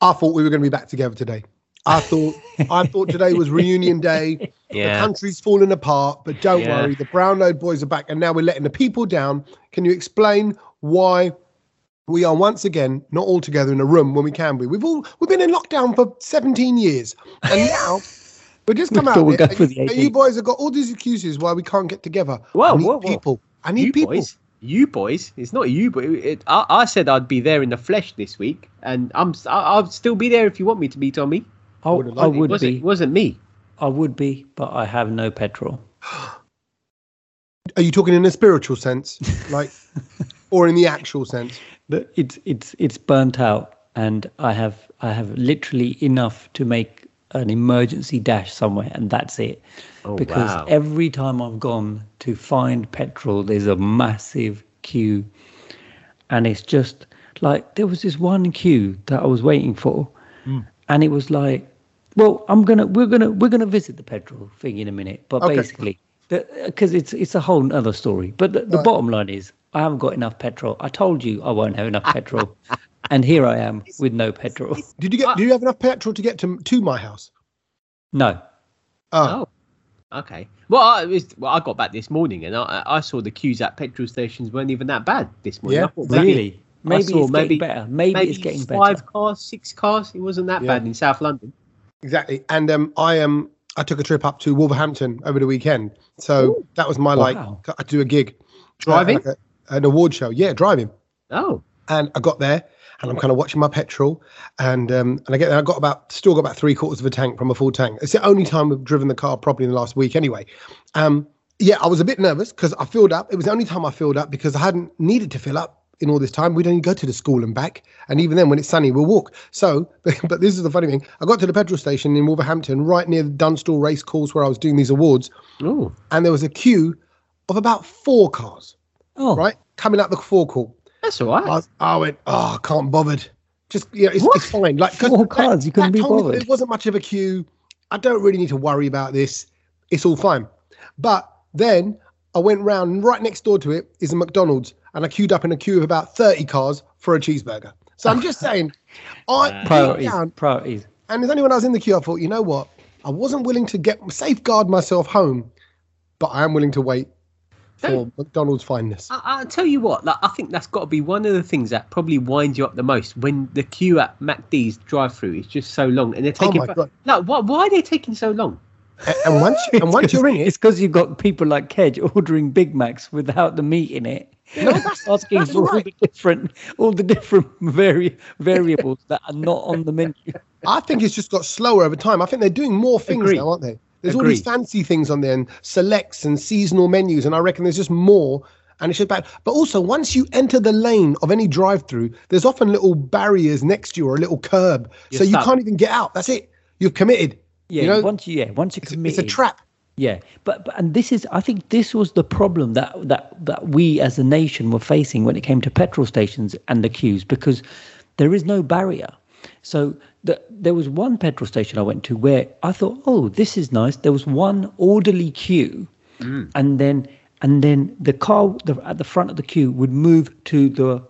I thought we were going to be back together today. I thought I thought today was reunion day. The country's falling apart, but don't Yeah. worry, the brown Brownlow boys are back, and now we're letting the people down. Can you explain why we are once again not all together in a room when we can be? We've all we've been in lockdown for 17 years, and now we just come out. thought we'd here, go and, you, the and 18th. you boys have got all these excuses why we can't get together. Whoa, I need whoa, whoa. people. I need you people. boys, you boys. It's not you, but it, I, I said I'd be there in the flesh this week, and I'm. I, I'll still be there if you want me to be, Tommy. I, would've I liked it. It would wasn't, be. it wasn't me. I would be, but I have no petrol. Are you talking in a spiritual sense, like, or in the actual sense? The- It's it's it's burnt out, and I have I have literally enough to make an emergency dash somewhere, and that's it. Oh, because wow. every time I've gone to find petrol, there's a massive queue, and it's just like there was this one queue that I was waiting for, Hmm. and it was like, well, I'm gonna we're gonna we're gonna visit the petrol thing in a minute, but Okay. basically, because it's it's a whole other story. But the, the Right. bottom line is, I haven't got enough petrol. I told you I won't have enough petrol, and here I am with no petrol. Did you get? Do you have enough petrol to get to to my house? No, Oh, Oh, okay. Well, I, was, well, I got back this morning, and I, I saw the queues at petrol stations weren't even that bad this morning. Yeah, I thought maybe- really. Maybe saw it's maybe- getting better. Maybe, maybe it's getting five better. cars, six cars. It wasn't that Yeah. bad in South London. exactly. And um, I um, I took a trip up to Wolverhampton over the weekend, so that was my like. I do a gig, Driving? uh, like a- an award show. Yeah, driving. Oh, and I got there and I'm kind of watching my petrol and um and I get there I got about still got about three quarters of a tank from a full tank. It's the only time I've driven the car properly in the last week anyway. Um yeah, I was a bit nervous because I filled up. It was the only time I filled up because I hadn't needed to fill up in all this time. We'd only go to the school and back. And even then when it's sunny, we'll walk. So but this is the funny thing. I got to the petrol station in Wolverhampton, right near the Dunstall race course where I was doing these awards, oh, and there was a queue of about four cars, Oh, right? Coming up the forecourt. That's all right. I, I went, oh, I can't bothered. Just yeah, it's, it's fine. Like Four that- cars, you couldn't be told me that bothered. There wasn't much of a queue. I don't really need to worry about this. It's all fine. But then I went round, and right next door to it is a McDonald's, and I queued up in a queue of about thirty cars for a cheeseburger. So I'm just saying, I deep priorities. down, Priorities. and as anyone I was in the queue, I thought, you know what? I wasn't willing to get safeguard myself home, but I am willing to wait for Don't- McDonald's fineness. I, I'll tell you what, like I think that's got to be one of the things that probably winds you up the most when the queue at MacD's drive-through is just so long and they're Oh taking. my God. Like, why, why are they taking so long? And, and once and once you're in it, It's because you've got people like Kej ordering Big Macs without the meat in it. No, that's- asking that's for all right. the different, all the different vari- variables that are not on the menu. I think it's just got slower over time. I think they're doing more things Agree. now, aren't they? There's all these fancy things on there and selects and seasonal menus, and I reckon there's just more. And it's just bad. But also, once you enter the lane of any drive-through, there's often little barriers next to you or a little curb, You're so you can't even get out. That's it. You've committed. Yeah, You know, once you yeah, once you commit, it's a trap. Yeah, but, but and this is I think this was the problem that that that we as a nation were facing when it came to petrol stations and the queues because there is no barrier. So the, there was one petrol station I went to where I thought, oh, this is nice. There was one orderly queue, mm. and then and then the car the, at the front of the queue would move to the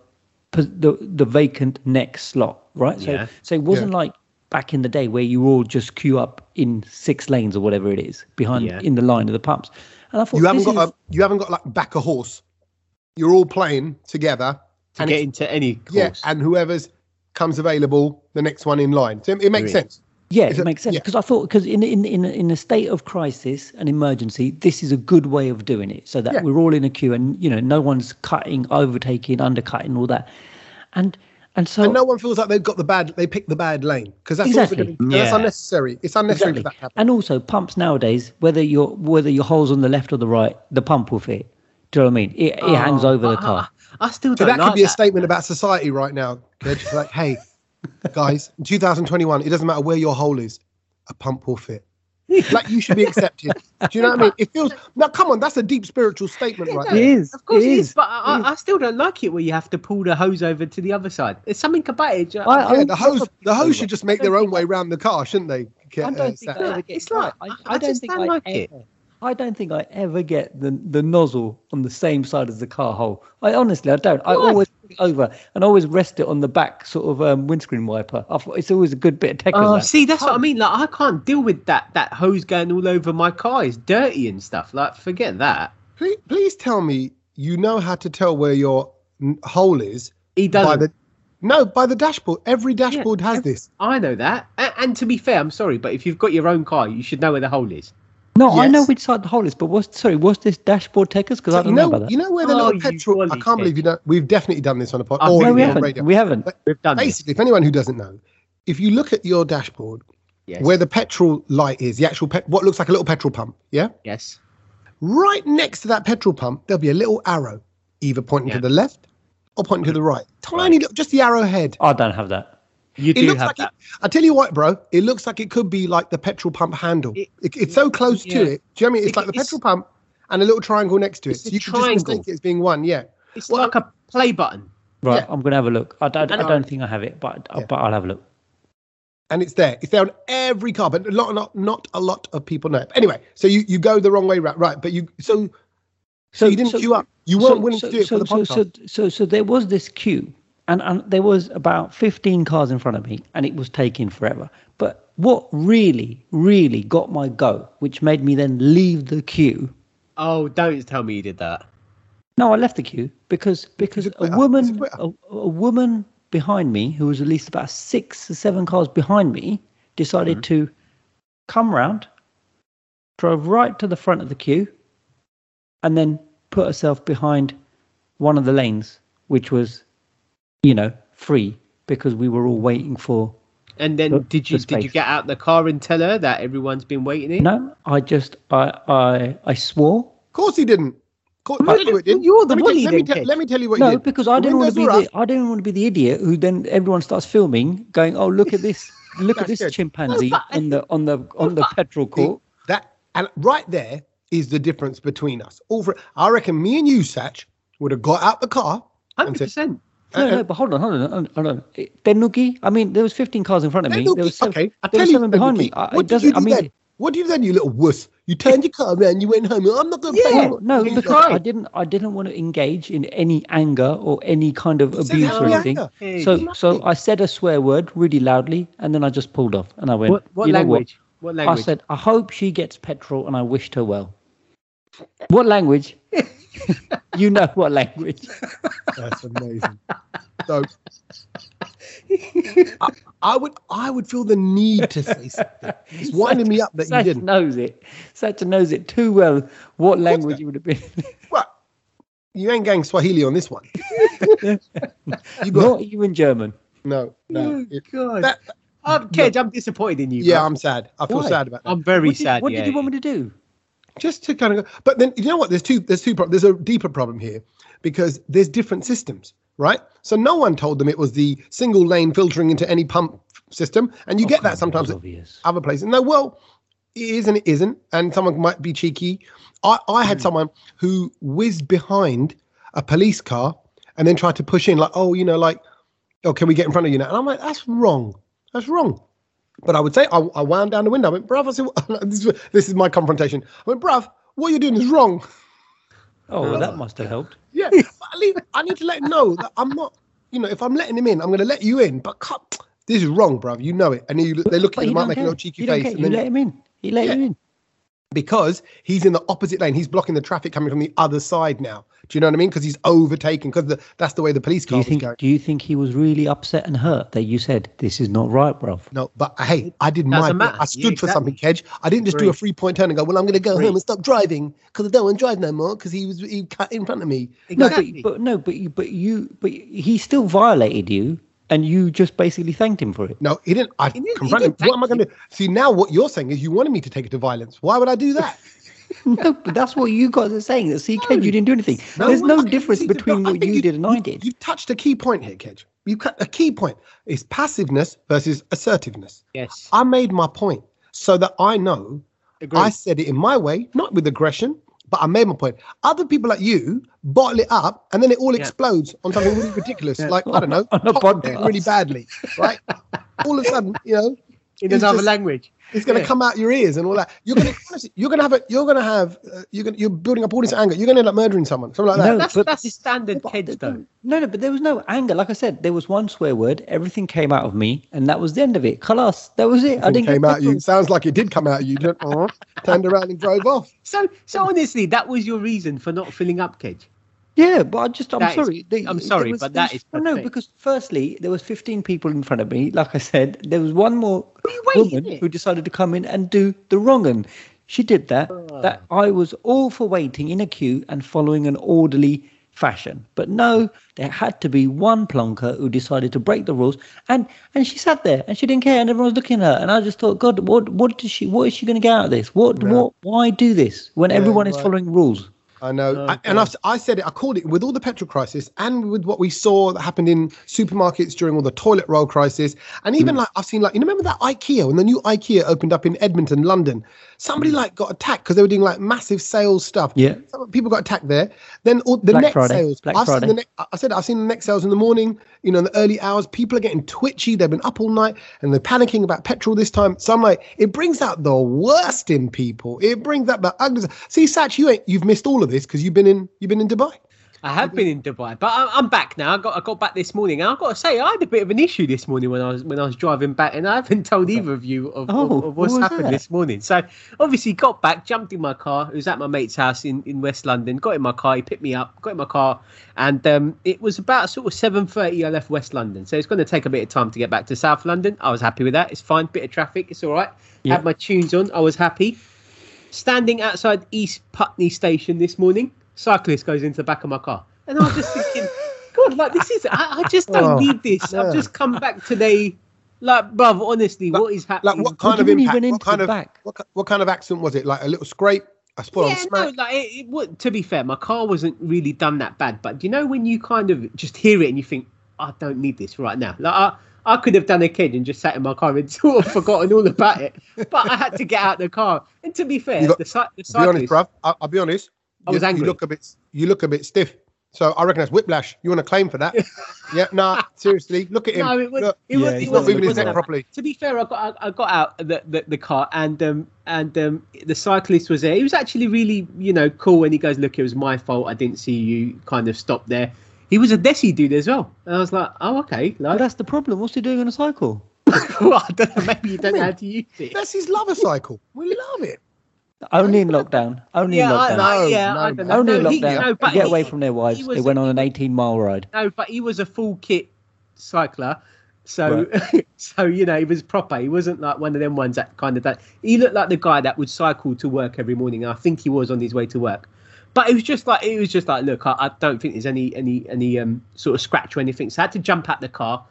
the the vacant next slot, right? So Yeah. so it wasn't like back in the day where you all just queue up in six lanes or whatever it is behind Yeah. in the line of the pumps. And I thought You haven't got is- a, you haven't got like back a horse. You're all playing together, To and get into any course. yeah, and whoever's comes available, the next one in line. So it, it makes sense. yeah, It's it makes sense yeah. because I thought because in in in a- in a state of crisis and emergency, this is a good way of doing it so that Yeah. we're all in a queue and you know no one's cutting, overtaking, undercutting, all that, and and so and no one feels like they've got the bad. They picked the bad lane because that's Exactly. also gonna, that's unnecessary. It's unnecessary Exactly. for that to happen. And also pumps nowadays, whether your whether your holes on the left or the right, the pump will fit. Do you know what I mean? It, it hangs Oh, over the uh, car. I, I still So don't that like could be a that. statement about society right now. Kej. Like, hey, guys, in 2021, it doesn't matter where your hole is, a pump will fit. Like you should be accepted. Do you know what I mean? It feels now. Come on, that's a deep spiritual statement, right? It there. is. Of course it it is. is, but I, I- I still don't like it where you have to pull the hose over to the other side. There's something about it. ju- I- Yeah, the hose, the hose should just make their own way around the car, shouldn't they? Ke- I uh, don't think Sam? I ever get. It's like- I, I- I I don't just think don't I like ever, it. I don't think I ever get the the nozzle on the same side as the car hole. I honestly, I don't. I Why? always over and always rest it on the back sort of um, windscreen wiper. I thought it's always a good bit of tech. Oh, that. see, that's what I mean. Like, I can't deal with that that hose going all over my car. It's dirty and stuff. Like, forget that. Please, please tell me you know how to tell where your n- hole is He doesn't. the no by the dashboard. Every dashboard has ev- this. I know that. And, and to be fair, I'm sorry, but if you've got your own car, you should know where the hole is. No, I know Yes. which side the hole is, but what's sorry, what's this dashboard takers? Because I So don't you know, know, about that. you know where the Oh, little petrol. I can't believe you don't. We've definitely done this on a podcast. I've or no, never we haven't. radio. We haven't. But We've done this. Basically, if anyone who doesn't know, if you look at your dashboard, Yes. where the petrol light is, the actual pet, what looks like a little petrol pump, yeah, yes. right next to that petrol pump, there'll be a little arrow, either pointing Yeah. to the left or pointing to mm-hmm. the right. Tiny, little, just the arrow head. I don't have that. You It do looks have like that. it. I tell you what, bro. It looks like it could be like the petrol pump handle. It- It, it's so close yeah. to it. Do you know what I mean? It's It- like the it's- petrol pump and a little triangle next to it. It's So a you can just triangle. mistake it as being one. Yeah. It's Well, like a play button. Right, Yeah. I'm gonna have a look. I don't. I don't think I have it, but Yeah. but I'll have a look. and it's there. It's there on every car, but a lot, not not a lot of people know. it. Anyway, so you you go the wrong way, right? Right, but you so so, you didn't queue up. You weren't willing to do it so, for the so, podcast. so, so, so there was this queue, and, and there was about 15 cars in front of me, and it was taking forever. But what really, really got my go, which made me then leave the queue. Oh, don't tell me you did that. No, I left the queue because because a a quitter. He's a woman, a, a woman behind me, who was at least about six or seven cars behind me, decided mm-hmm. to come round, drove right to the front of the queue, and then put herself behind one of the lanes, which was, you know, free because we were all waiting for. And then The- did you the did you get out the car and tell her that everyone's been waiting in? No, I just I I I swore. Of course he didn't. Of course, I tell you what he did. You're the let me, bully tell, let, me then, tell, let me tell you what No, because I The didn't want to be the I didn't want to be the idiot who then everyone starts filming, going, "Oh, look at this! Look at this good. chimpanzee on the on the on the petrol court." That and right there is the difference between us. All for I reckon me and you, Sach, would have got out the car. Hundred percent. No, and- no, uh, but hold on, hold on, hold on. Hold. Tenuki, I mean, there was 15 cars in front of me. Look, There was seven, okay, I there tell was you, seven behind me. Look, I, what it you doesn't. I mean, then? What did you then, you little wuss? You turned your car around, you went home. I'm not going to Yeah. pay. no, no, because I didn't. I didn't want to engage in any anger or any kind of said abuse or anything. Hey, So, so I said a swear word really loudly, and then I just pulled off, and I went. What what you know language? What, What? I said, I hope she gets petrol, and I wished her well. What language? you know what language? That's amazing. So I, I would I would feel the need to say something. It's winding me up that you didn't. knows it. Sach knows it too well. What language it would have been? What? You ain't going Swahili on this one. you got Not even German. no, no. Oh, it- God. that, I'm Kej, I'm disappointed in you. yeah, bro. I'm sad. I feel Why? sad about that. I'm very What did, sad. what yeah. did you want me to do? just to kind of go but then you know what there's two there's two pro- there's a deeper problem here because there's different systems right? So no one told them it was the single lane filtering into any pump system and you Oh, get that sometimes at other places. No well it is and it isn't and someone might be cheeky. I i had someone who whizzed behind a police car and then tried to push in like oh you know like oh can we get in front of you now? And i'm like that's wrong. That's wrong. But I would say I, I wound down the window. I went, bruv, I said, this, is, this is my confrontation. I went, bruv, what you're doing is wrong. Oh, well, that uh, must have helped. Yeah, but I, leave, I need to let him know that I'm not, you know, if I'm letting him in, I'm going to let you in. But cut, this is wrong, bruv. You know it. And you, they look But at he him, might make a little cheeky He face. care. And You then, let him in. He let Yeah. you in. Because he's in the opposite lane, he's blocking the traffic coming from the other side now. Do you know what I mean? Because he's overtaken, because that's the way the police Do car you was think? going. Do you think he was really upset and hurt that you said this is not right, bruv? No, but uh, hey, I did my Doesn't bit. matter. I stood Yeah, for something, exactly. Kej. I didn't just do a three point turn and go, well, I'm going to go Agreed. home and stop driving because I don't want to drive no more because he was he cut in front of me. Exactly. No, but, but no, but you, but you, but he still violated you, and you just basically thanked him for it. No, he didn't. I He didn't- he confronted him. didn't What am I going to see now? What you're saying is you wanted me to take it to violence. Why would I do that? No, but that's what you guys are saying. That see, Ken, No. you didn't do anything. No, There's no I- difference between no, what think you did and I did. You've touched a key point here, Kej. You cut a key point. It's passiveness versus assertiveness. yes. I made my point so that I know Agreed. I said it in my way, not with aggression, but I made my point. Other people like you bottle it up and then it all Yeah. explodes on something really ridiculous. Like, I don't know, On a Top Gun podcast. really badly, right? all of a sudden, you know, in It's another just- language. It's going to Yeah. come out your ears and all that. You're going to honestly, you're going to have a, you're going to have uh, you're going you're building up all this anger. You're going to end up murdering someone, something like that. No, That's but that's this- standard but kids though. No, no, but there was no anger. Like I said, there was one swear word. Everything came out of me, and that was the end of it. Khalas, that was it. I didn't came get out you. Sounds like it did come out of You uh, turned around and drove off. So so honestly, that was your reason for not filling up, Kej. Yeah, but I just, I'm That is- sorry. They- I'm sorry, was- but that was- is no, because firstly, there was 15 people in front of me. Like I said, there was one more woman who decided to come in and do the wrong one. She did that. Ah. That I was all for waiting in a queue and following an orderly fashion. But no, there had to be one plonker who decided to break the rules, and and she sat there and she didn't care, and everyone was looking at her, and I just thought, God, what what does she? What is she going to get out of this? What Yeah. what? Why do this when Yeah, everyone is right. following rules? I know, Oh, I, and I've, I said it. I called it with all the petrol crisis, and with what we saw that happened in supermarkets during all the toilet roll crisis, and even Mm. like I've seen like you remember that IKEA when the new IKEA opened up in Edmonton, London. Somebody like got attacked because they were doing like massive sales stuff. Mm. Yeah. Some people got attacked there. Then all, the Black next Friday, sales. Black I've Friday. seen the next. I said I've seen the next sales in the morning. You know, in the early hours, people are getting twitchy. They've been up all night and they're panicking about petrol this time. So I'm like, it brings out the worst in people. It brings out the ugly. See, Sach, you ain't. You've missed all of this because you've been in. You've been in Dubai. I have been in Dubai, but I- I'm back now. I got I got back this morning, and I've got to say I had a bit of an issue this morning when I was when I was driving back, and I haven't told either of you of, Oh, of, of what what's was happened that? this morning. So obviously got back, jumped in my car. It was at my mate's house in, in West London. Got in my car, he picked me up, got in my car, and um, it was about sort of seven thirty. I left West London, so it's going to take a bit of time to get back to South London. I was happy with that. It's fine, bit of traffic, it's all right. Yeah. Had my tunes on, I was happy. Standing outside East Putney Station this morning, cyclist goes into the back of my car, and I was just thinking, God, like this is I, I just don't Oh, need this. yeah. I've just come back today, like, bruv. Honestly, what is happening? Like what kind do of you impact? What kind of back? what, what kind of accident was it? Like a little scrape, I spot yeah, on smack. no, like it, it would. To be fair, my car wasn't really done that bad, but you know when you kind of just hear it and you think, I don't need this right now. Like I, I could have done a kid and just sat in my car and sort of forgotten all about it, but I had to get out of the car. And to be fair, got- the, cy- the To be honest, bruv, I, I'll be honest. I was you, angry. You look a bit. You look a bit stiff. So I reckon that's whiplash. You want to claim for that? yeah. Nah. Seriously, look at him. No, it was. Look, It was. Yeah, it he's he's not wasn't- moving his neck properly. To be fair, I got I, I got out the, the, the car and um and um the cyclist was there. He was actually really you know cool when he goes, look, it was my fault. I didn't see you kind of stop there. He was a Desi dude as well, and I was like, oh okay. But Like, that's the problem. What's he doing on a cycle? well, I don't know. Maybe you don't know how to use it. That's his lover cycle. We love it. Only in lockdown. Only Yeah, in lockdown. I, No, yeah, no, I don't know. Only in No, he- lockdown. no, but to get he- away from their wives, he they went on an 18 mile ride. No, but he was a full kit cycler. So, so you know, he was proper. He wasn't like one of them ones that kind of that. He looked like the guy that would cycle to work every morning. I think he was on his way to work. But it was just like it was just like, look, I, I don't think there's any any any um sort of scratch or anything. So I had to jump out the car.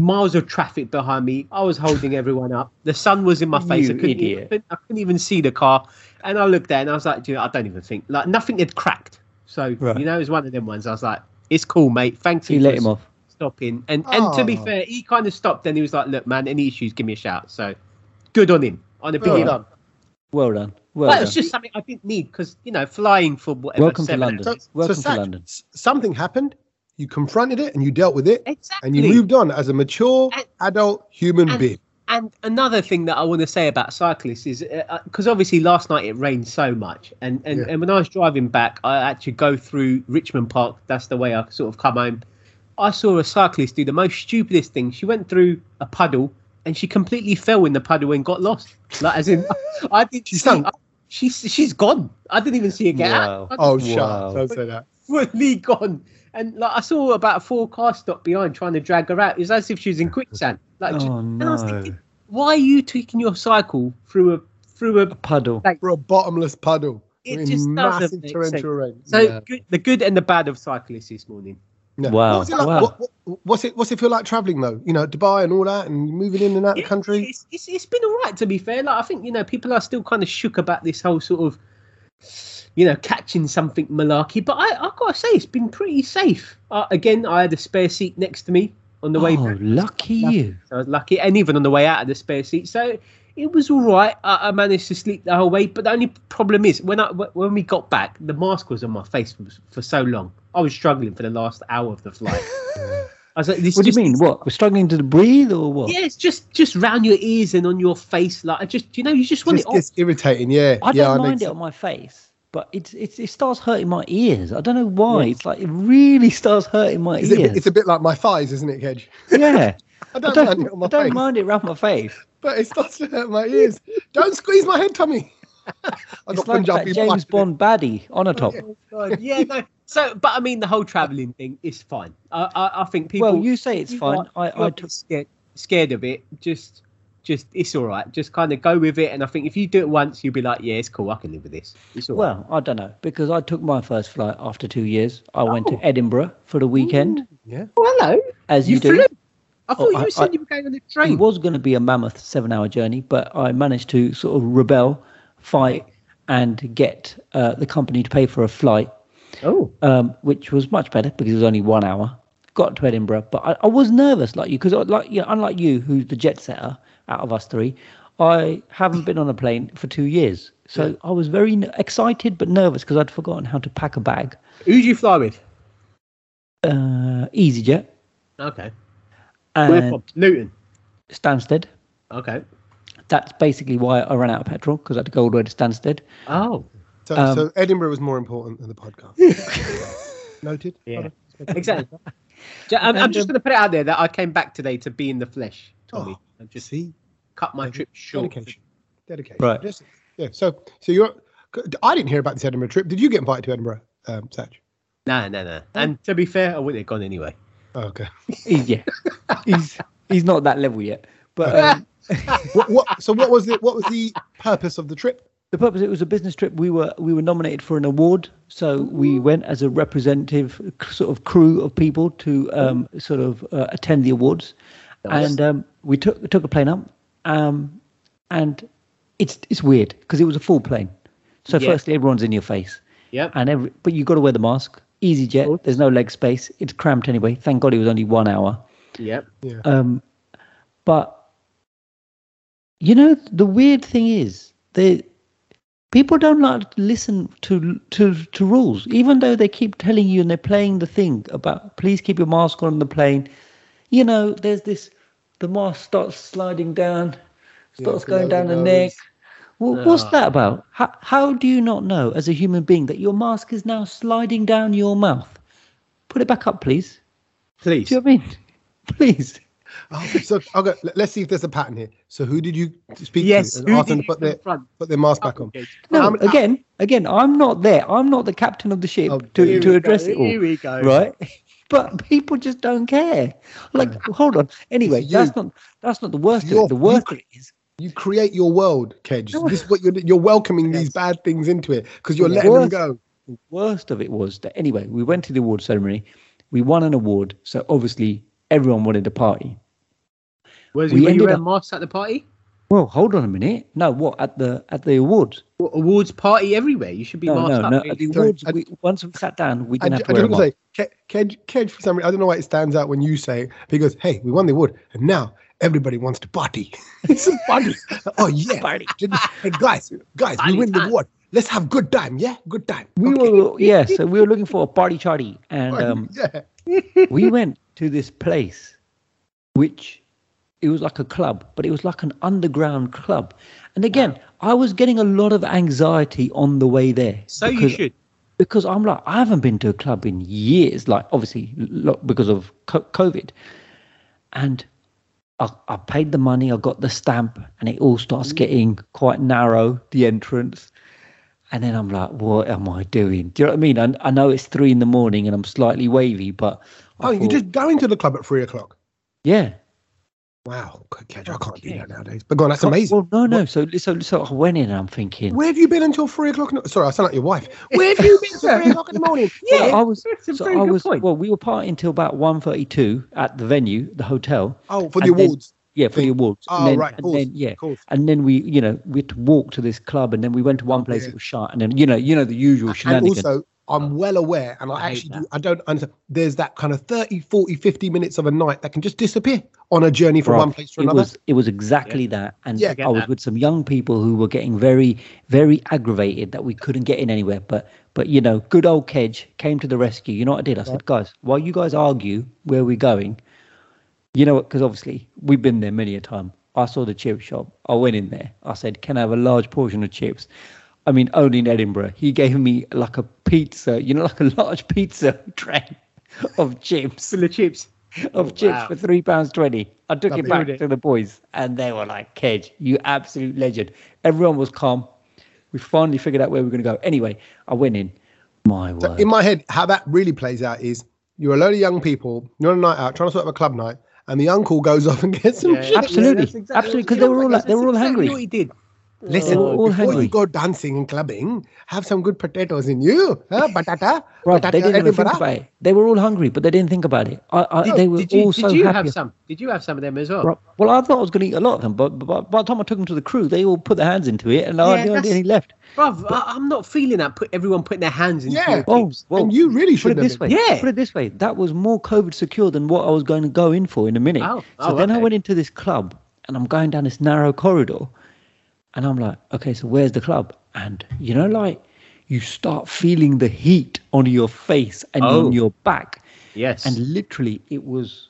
Miles of traffic behind me. I was holding everyone up. The sun was in my face. I couldn't, idiot. Even, I couldn't even see the car. And I looked there and I was like, dude, I don't even think like nothing had cracked. So Right. you know, it was one of them ones. I was like, it's cool, mate. Thanks. He for let him off. stopping. And and to be Oh. fair, he kind of stopped and he was like, "Look, man, any issues, give me a shout." So good on him. On a big Well him. done. Well done. Well But done. it's just something I didn't need because you know, flying for whatever. Welcome to London. hours- Welcome to Sach, London. Something happened. You confronted it and you dealt with it, Exactly. and you moved on as a mature And- adult human and- being. And another thing that I want to say about cyclists is uh, uh, because obviously last night it rained so much, and and, Yeah. and when I was driving back, I actually go through Richmond Park. That's the way I sort of come home. I saw a cyclist do the most stupidest thing. She went through a puddle and she completely fell in the puddle and got lost. Like as in, I did she sunk. I, she's she's gone. I didn't even see her get. Wow. I Oh, Wow. shut up! Don't say that. fully gone. And like I saw about four cars stop behind trying to drag her out. It was as if she was in quicksand. Like, Oh, and I was thinking, why are you taking your cycle through a through a? Puddle. like, For a bottomless puddle. It in just doesn't massive make torrential sense. rain. So Yeah. good, the good and the bad of cyclists this morning. Yeah. Wow. What's it, like, Wow. what, what, what's it? What's it feel like traveling though? You know, Dubai and all that, and moving in and out of the country. It's, it's, it's been all right to be fair. Like I think you know people are still kind of shook about this whole sort of you know catching something malarkey. But I I gotta say it's been pretty safe. Uh, again, I had a spare seat next to me on the way Oh, back. lucky you. I was lucky, and even on the way out of the spare seat, so it was all right. I, I managed to sleep the whole way. But the only problem is when I when we got back, the mask was on my face for, for so long. I was struggling for the last hour of the flight. I was like, this What do you mean? What? We're struggling to breathe or what? Yeah, it's just just round your ears and on your face. Like, I just you know, you just want Just it off. gets irritating. Yeah. I yeah, don't makes mind it on my face, but it's, it's it starts hurting my ears. I don't know why. It's like it really starts hurting my Is ears. it, it's a bit like my thighs, isn't it, Kej? yeah. I I don't, don't, mind it on my I don't face, mind it around my face. but it starts to hurt my ears. don't squeeze my head, Tommy. I It's got like that Punjabi James blood. Bond baddie on a top. Oh, God. Yeah, no. So, but I mean, the whole traveling thing is fine. I, I, I think people. Well, you say it's fine. are- I, you I are took scared, scared of it. Just, just it's all right. Just kind of go with it. And I think if you do it once, you'll be like, yeah, it's cool. I can live with this. It's all right. well, I don't know because I took my first flight after two years. I went to Oh. Edinburgh for the weekend, Yeah. Well, hello. as you, You do. flew? I thought Oh, you I- said I- you were going on a train. It was going to be a mammoth seven-hour journey, but I managed to sort of rebel, fight, and get uh, the company to pay for a flight, Oh, um, which was much better because it was only one hour. Got to Edinburgh, but I, I was nervous like you because, like, you know, unlike you, who's the jet setter out of us three, I haven't been on a plane for two years, so I was very excited but nervous because I'd forgotten how to pack a bag. who did you fly with? Uh, EasyJet Okay. And Where from? Luton. Stansted. Okay. That's basically why I ran out of petrol because I had to go all the way to Stansted. Oh, So, Um, so Edinburgh was more important than the podcast. Noted. Yeah. exactly. I'm, I'm just going to put it out there that I came back today to be in the flesh, Tommy. Oh, I just See, cut my trip short. dedication. Dedication. Right. Just- yeah. So, so you're. I didn't hear about this Edinburgh trip. Did you get invited to Edinburgh, um, Sach? No, no, no. And to be fair, I wouldn't have gone anyway. Oh, okay. He's, yeah, he's he's not that level yet. But um, what, what? So, what was the what was the purpose of the trip? the purpose it was a business trip. We were we were nominated for an award, so we went as a representative sort of crew of people to um, sort of uh, attend the awards, Nice. and um, we took took a plane up, um, and it's it's weird because it was a full plane. So Yeah. firstly, everyone's in your face, Yep. and every but you got to wear the mask. Easy jet. There's no leg space. It's cramped anyway. Thank God it was only one hour. Yep. Yeah. Um, but you know, the weird thing is they people don't like to listen to to to rules, even though they keep telling you and they're playing the thing about please keep your mask on the plane. You know, there's this the mask starts sliding down, starts going down the the neck. nose. Well, what's that about? How, how do you not know as a human being that your mask is now sliding down your mouth? Put it back up, please. Please. Do you know what I mean? Please. Oh, so okay, let- let's see if there's a pattern here. So, who did you speak Yes. to and Who ask them did to put their confront? put their mask back on? No, How many- again, again, I'm not there. I'm not the captain of the ship Oh, to, to address go, it all, Here we go. right? But people just don't care. Like, hold on. Anyway, that's not that's not the worst of You're- it. The worst you- of it is You create your world, Kej. No. This is what you're you're welcoming these bad things into it because you're The letting them go. the worst of it was that anyway, we went to the award ceremony. We won an award, so obviously everyone wanted to party. Was We we were you wearing up- masks at the party? Well, hold on a minute. No, what at the at the awards? Well, awards party everywhere. You should be No, no, up. no. At the awards, I- we, once we sat down, we didn't ju- have I to wear a mask. to say, Ke- Kej, Kej, for some reason, I don't know why it stands out when you say because hey, we won the award and now everybody wants to party. it's a party. oh yeah, Party. Hey guys, guys, we Party win the award. Let's have good time. Yeah, good time. We Okay. were yeah, so we were looking for a party charty, and um, yeah. we went to this place which it was like a club but it was like an underground club. And again i was getting a lot of anxiety on the way there So you because- should. because i'm like i haven't been to a club in years like obviously because of covid. And I, I paid the money i got the stamp and it all starts mm. getting quite narrow the entrance. And then i'm like what am i doing? Do you know what i mean? I, I know it's three in the morning and i'm slightly wavy but I Oh, you thought- just go into the club at three o'clock. yeah Wow, Kej, I can't do that nowadays. But go on, that's amazing. Well, no, no. So, so, so I went in and I'm thinking. Where have you been until three o'clock? In the, sorry, I sound like your wife. Where have you been till three o'clock in the morning? So I was. So I was. point. Well, we were partying until about 1.32 at the venue, the hotel. Oh, for the And then- awards. Yeah, for the awards. Oh, and then, right, and course, then, yeah, course. and then we, you know, we had to walk to this club, and then we went to one place yeah. that was shut, and then you know, you know the usual And shenanigans. also, I'm oh. well aware, and I, I actually do, I don't understand. There's that kind of 30, 40, 50 minutes of a night that can just disappear on a journey from Rob, one place to it another. was it was exactly that, and Yeah. I get was that. with some young people who were getting very very aggravated that we couldn't get in anywhere. But but you know, good old Kej came to the rescue. You know what I did? I said, guys, while you guys argue where we're going, you know what? Because obviously we've been there many a time. I saw the chip shop. I went in there. I said, "Can I have a large portion of chips?" I mean, only in Edinburgh. He gave me like a pizza, you know, like a large pizza tray of chips Full of chips. of Oh, chips wow. for three pounds twenty. I took Lovely. it back Brilliant. to the boys, and they were like, "Kej, you absolute legend." Everyone was calm. We finally figured out where we were going to go. Anyway, I went in. My So word. in my head, how that really plays out is you're a load of young people, you're on a night out, trying to sort of a club night, and the uncle goes off and gets some Yeah, chips. Absolutely. that's exactly Absolutely, 'cause they were all what, like- they were all exactly hungry. What he did. Listen, They were all before hungry. you go dancing and clubbing, have some good potatoes in you. Huh? Batata. Right, batata they didn't even think about it. They were all hungry, but they didn't think about it. I, I, Did- they were did you, all did so you happy. have some? Did you have some of them as well? Right. Well, I thought I was going to eat a lot of them, but, but by the time I took them to the crew, they all put their hands into it, and I Yeah, didn't that's- any left. Bruv, I, I'm not feeling that. Put everyone putting their hands into Yeah. your Oh, well, and you really put should it this way. Yeah. Put it this way. That was more COVID secure than what I was going to go in for in a minute. Oh, so oh, then I went into this club and I'm going down this narrow corridor and I'm like, okay, so where's the club? And you know, like you start feeling the heat on your face and Oh. on your back. Yes. And literally it was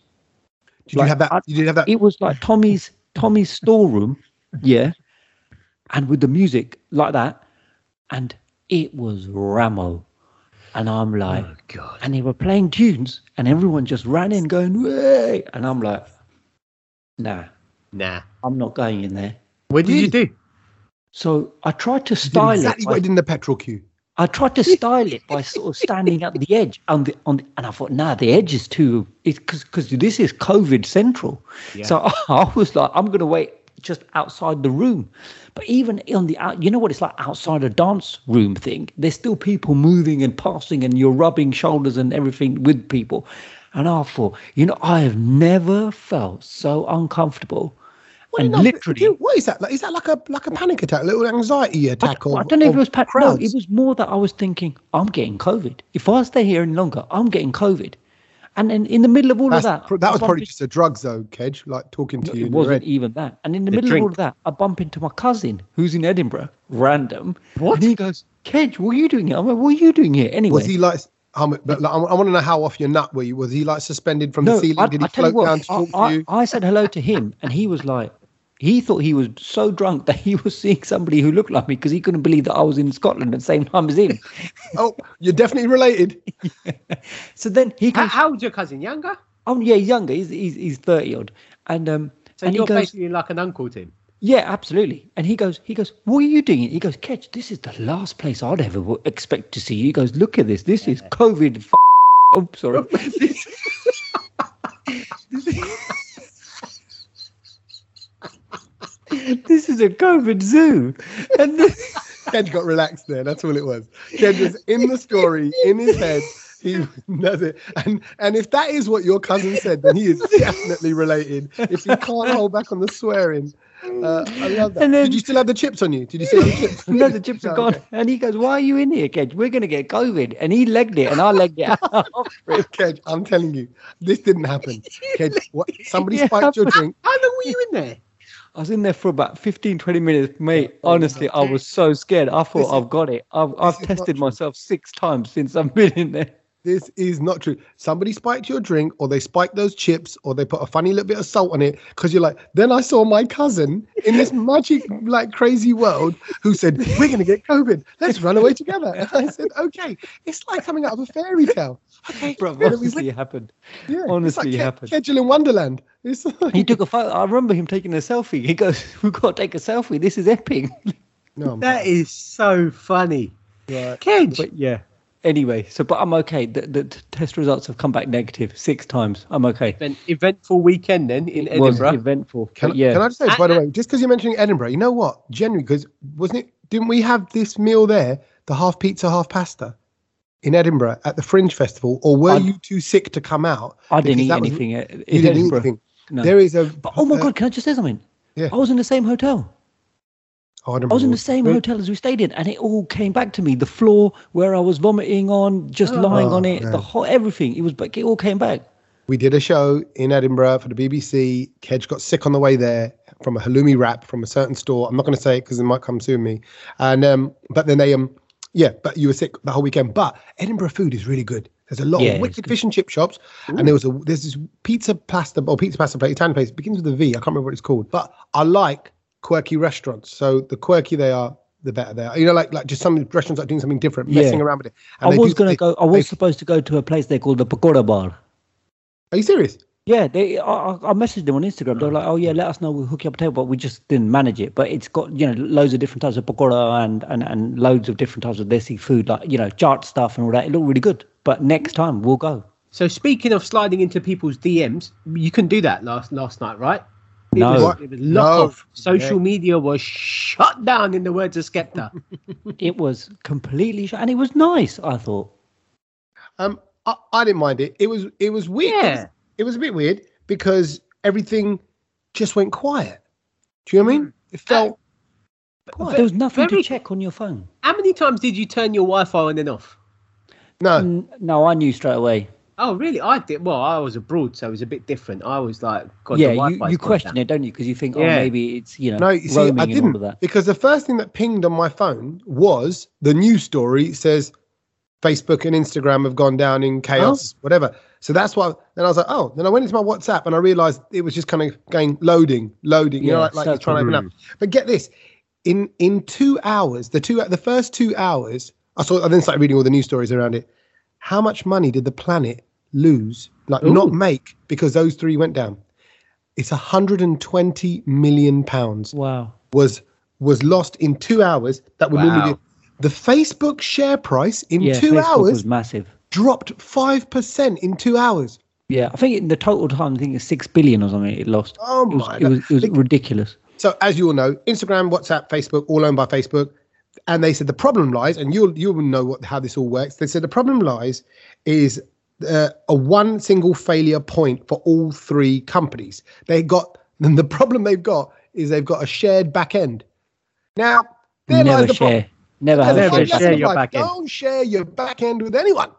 Did you have that? I- you did have that. it was like Tommy's Tommy's storeroom, yeah, and with the music like that, and it was Ramo, and I'm like, oh God. and they were playing tunes, and everyone just ran in going, way, and I'm like, nah, Nah. I'm not going in there. What did you do? So I tried to style exactly it. what by- I in the petrol queue. I tried to style it by sort of standing at the edge on the on, the, and I thought, nah, the edge is too, it's because because this is COVID central. So I was like, I'm gonna wait just outside the room. But even on the out, you know what it's like outside a dance room thing. There's still people moving and passing, and you're rubbing shoulders and everything with people. And I thought, you know, I have never felt so uncomfortable. What, and no, literally, you- what is that? Like, is that like a like a panic attack, a little anxiety I, attack? I don't know if it was pat- no, it was more that I was thinking, I'm getting COVID. If I stay here any longer, I'm getting COVID. And then in the middle of all That's of that, pr- that I was probably into- just a drugs though, Kej, like talking to you. it wasn't head. even that. And in the, The middle drink. of all of that, I bump into my cousin who's in Edinburgh, random. What? And he goes, Kej, what are you doing here? I'm like, what are you doing here? Anyway, Was he like? Um, but like, I, want to know how off your nut were you? Was he like suspended from the ceiling? I, Did he I tell you float down what, to talk I, to you? I, I said hello to him, and he was like, he thought he was so drunk that he was seeing somebody who looked like me because he couldn't believe that I was in Scotland at the same time as him. Oh, you're definitely related. so then he How, goes, how old's your cousin? Younger? Oh yeah, he's younger. He's he's, he's thirty odd, and um, So and you're goes, basically like an uncle to him. yeah, absolutely. And he goes, he goes, what are you doing? He goes, Kej, this is the last place I'd ever expect to see you. He goes, look at this. This is COVID. F- oh, sorry. This- this is a COVID zoo, and this, Kej got relaxed there. That's all it was. Kej was in the story in his head. He does it, and and if that is what your cousin said, then he is definitely related. If he can't hold back on the swearing, uh, I love that. And then- Did you still have the chips on you? Did you still have the chips? no, the chips are Oh, gone. okay. And he goes, why are you in here, Kej? We're gonna get COVID. And he legged it, and I legged it him. Kej, I'm telling you, this didn't happen. Kej, what, somebody Yeah, spiked your drink. How long were you in there? I was in there for about 15, 20 minutes, mate. Oh, Honestly, I was so scared. I thought I've got it. I've, I've tested myself six times since I've been in there. This is not true. Somebody spiked your drink, or they spiked those chips, or they put a funny little bit of salt on it. Because you're like, then I saw my cousin in this magic, like crazy world who said, We're going to get COVID. Let's run away together. And I said, Okay. It's like coming out of a fairy tale. Okay. Bro, And honestly, went- it happened. yeah, honestly, it's it like happened. Kejal in Wonderland. It's like, He took a photo. I remember him taking a selfie. He goes, We've got to take a selfie. This is epic. no, That is so funny. right. Kej. But yeah. Anyway, so, but I'm okay. The, the test results have come back negative six times. I'm okay. Event, eventful weekend then in It was Edinburgh. eventful. Can, yeah. can I just say, by the way, just because you're mentioning Edinburgh, you know what? Genuinely, because wasn't it? Didn't we have this meal there, the half pizza, half pasta, in Edinburgh at the Fringe Festival, or were I- you too sick to come out? I didn't eat that was- anything at, in You didn't eat Edinburgh. anything. No. There is a. But, oh my uh, God, can I just say something? Yeah. I was in the same hotel. Oh, I, I was in the same hotel as we stayed in, and it all came back to me. The floor where I was vomiting on, just lying on it, the whole everything. It was, but it all came back. We did a show in Edinburgh for the BBC. Kedge got sick on the way there from a halloumi wrap from a certain store. I'm not going to say it because it might come sue me. And um, but then they um, yeah, but you were sick the whole weekend. But Edinburgh food is really good. There's a lot Yeah, of wicked fish and chip shops, and there was a there's this pizza pasta or pizza pasta place, Italian place. It begins with a V. I can't remember what it's called. But I like quirky restaurants. So the quirky they are, the better they are. You know, like like just some restaurants are doing something different, Yeah. messing around with it. I was gonna go. I they- was supposed to go to a place they called the Pagoda Bar. Are you serious? Yeah, they. I, I I messaged them on Instagram. They're like, "Oh yeah, let us know. We'll hook you up a table." But we just didn't manage it. But it's got you know loads of different types of pakoda and and and loads of different types of desi food, like you know chaat stuff and all that. It looked really good. But next time we'll go. So speaking of sliding into people's DMs, you couldn't do that last last night, right? It No. was, it was locked No. off. Social media was shut down, in the words of Skepta. It was completely shut, and it was nice. I thought. Um, I, I didn't mind it. It was it was weird. It was, it was a bit weird because everything just went quiet. Do you know what I mean? It felt quiet. There was nothing very- to check on your phone. How many times did you turn your Wi-Fi on and off? no. N- No, I knew straight away. Oh, really? I did. Well, I was abroad, so it was a bit different. I was like, God, yeah, the you, you question down. it, don't you? Because you think, oh, Yeah. maybe it's you know No, you see, roaming I and all didn't of that. because the first thing that pinged on my phone was the news story says Facebook and Instagram have gone down in chaos, oh. whatever. So that's why. Then I was like, oh. Then I went into my WhatsApp and I realized it was just kind of going loading, loading. You know, like, like you're trying to open hmm. up. But get this, in in two hours, the two the first two hours, I saw. I then started reading all the news stories around it. How much money did the planet lose, like not make, because those three went down? It's 120 million pounds Wow. was was lost in two hours. That would normally Wow. be the Facebook share price in Yeah, two Facebook hours was massive. dropped five percent in two hours. Yeah, I think in the total time, I think it's six billion or something. It lost. Oh it was, my it was, it was ridiculous. So as you all know, Instagram, WhatsApp, Facebook, all owned by Facebook. And they said the problem lies, and you'll you'll know what how this all works. They said the problem lies is uh, a one single failure point for all three companies. They got and the problem they've got is they've got a shared back end. Now there lies Never the problem. share. Never have Never share. share your back end. Don't share your back end with anyone.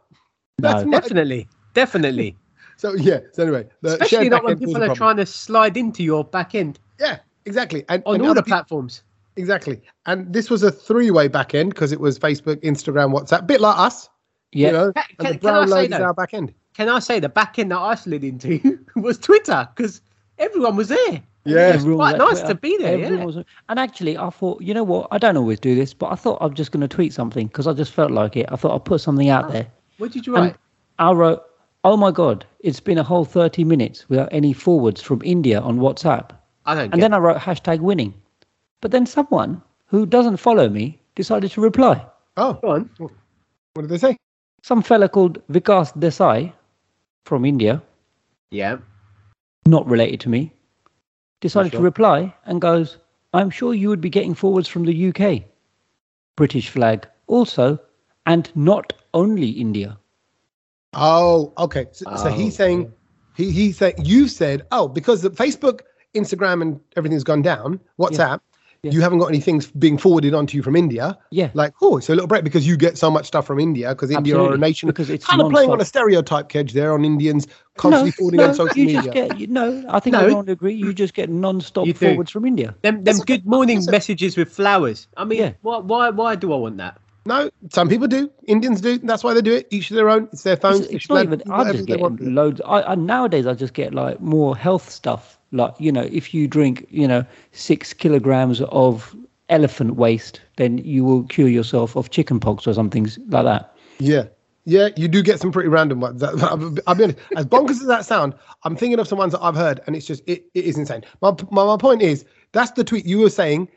That's No. my- Definitely, definitely. So yeah. So anyway, the Especially not when people are trying to slide into your back end Yeah, exactly. And on and all the peop- platforms. exactly. And this was a three-way back end because it was Facebook, Instagram, WhatsApp, bit like us. Yeah, You know, Can- and can- the can I brown say load is though? our back end. Can I say the back end that I slid into was Twitter because everyone was there. Yeah. It's Everyone quite nice Twitter. to be there. Everyone Yeah. was- and actually, I thought, you know what? I don't always do this, but I thought I'm just going to tweet something because I just felt like it. I thought I'll put something out oh. there. What did you And write? I wrote, "Oh my god, it's been a whole 30 minutes without any forwards from India on WhatsApp." I don't And get then I wrote hashtag winning. But then someone who doesn't follow me decided to reply. Oh, Go on. what did they say? Some fella called Vikas Desai from India, Yeah. not related to me, decided sure. to reply and goes, I'm sure you would be getting forwards from the UK. British flag also, and not only India. Oh, okay. So, so Oh, he's saying he he said you said oh because the Facebook, Instagram, and everything's gone down. WhatsApp, Yeah. You haven't got any things being forwarded onto you from India. Yeah. Like oh, so a little break because you get so much stuff from India because India are a nation because it's kind of playing on a stereotype Kej there on Indians constantly forwarding no, on social you media. just get you, no. I think No. everyone would agree. You just get non-stop forwards from India. Them, them That's- good morning a- messages with flowers. I mean, Yeah. why, why, why do I want that? No, some people do. Indians do. That's why they do it. Each to their own. It's their phones. It's, They it's not even. I just get loads. I, I nowadays I just get like more health stuff. Like you know, if you drink, you know, six kilograms of elephant waste, then you will cure yourself of chickenpox or something like that. Yeah. Yeah, you do get some pretty random ones. That, I'll, I'll be honest. As bonkers as that sound, I'm thinking of some ones that I've heard, and it's just it, it is insane. My, my my point is that's the tweet you were saying.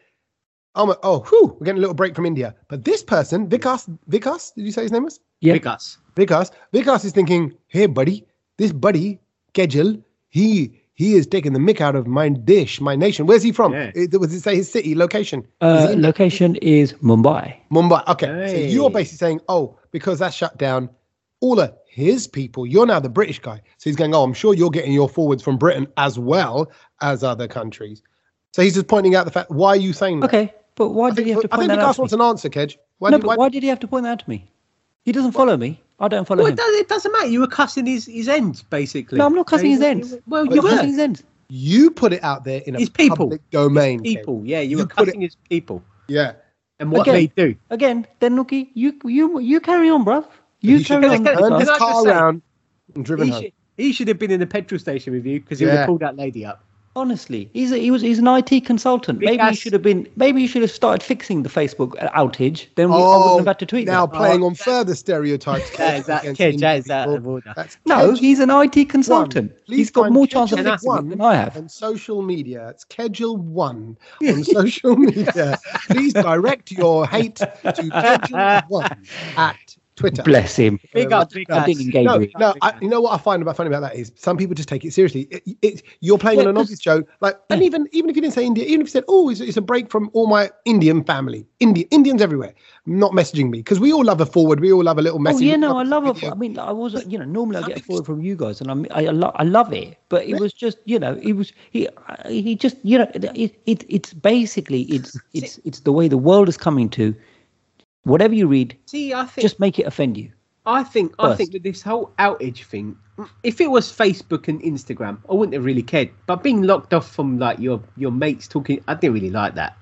Oh my, oh, whew, we're getting a little break from India. But this person, Vikas, Vikas, did you say his name was Yeah. Big us. Vikas? Vikas is thinking, hey buddy, this buddy Kejal, he he is taking the mick out of my dish, my nation. Where's he from? Yeah. It, was it say his city location? Uh, he in location is Mumbai. Mumbai. Okay, so you're basically saying, oh, because that's shut down, all of his people. You're now the British guy. So he's going, oh, I'm sure you're getting your forwards from Britain as well as other countries. So he's just pointing out the fact. Why are you saying that? Okay, But why I did think, he have to I point think that the out guy to me? wants an answer, Kej. Why no, did, but why, why did he have to point that out to me? He doesn't follow me. I don't follow Well, him. it, does, it doesn't matter. You were cussing his, his ends, basically. No, I'm not cussing his You- ends. Well, you were. cussing his ends. you put it out there in a His people. public domain. Kej. People, yeah, you, You were put it- cussing his people Yeah. and what Again, they do. Again, then Nookie, you you you carry on, bruv. You he should carry have on. Can- turned his I just car around and driven He home. should, he should have been in the petrol station with you because he would have pulled that lady up. Honestly, he's a, he was he's an IT consultant. Big maybe he should have been. Maybe he should have started fixing the Facebook outage. Then we, I Oh, wouldn't have had to tweet now that. playing Oh, on further stereotypes. That is that, against Kej, Indian that is out of order. That's No, he's an IT consultant. He's got more chance of and fixing one than I have. on social media. It's Kejal One on social media. Please direct your hate to Kejal One at Twitter. Bless him. Big um, up, big I up. didn't engage No, with. no. I, you know what I find about funny about that is some people just take it seriously. It, it, you're playing Yeah, on an 'cause- obvious show, like, and even even if you didn't say India, even if you said, "Oh, it's, it's a break from all my Indian family, India, Indians everywhere," not messaging me because we all love a forward, we all love a little Oh message. yeah, we no, I love a it. I mean, I was, you know, normally I get a forward from you guys, and I'm, I, I, lo- I love it. But it was just, you know, it was he, he just, you know, it, it, it's basically, it's, it's, it's the way the world is coming to. Whatever you read, See, I think just make it offend you. I think I think with this whole outage thing, if it was Facebook and Instagram, I wouldn't have really cared. But being locked off from like your your mates talking, I didn't really like that.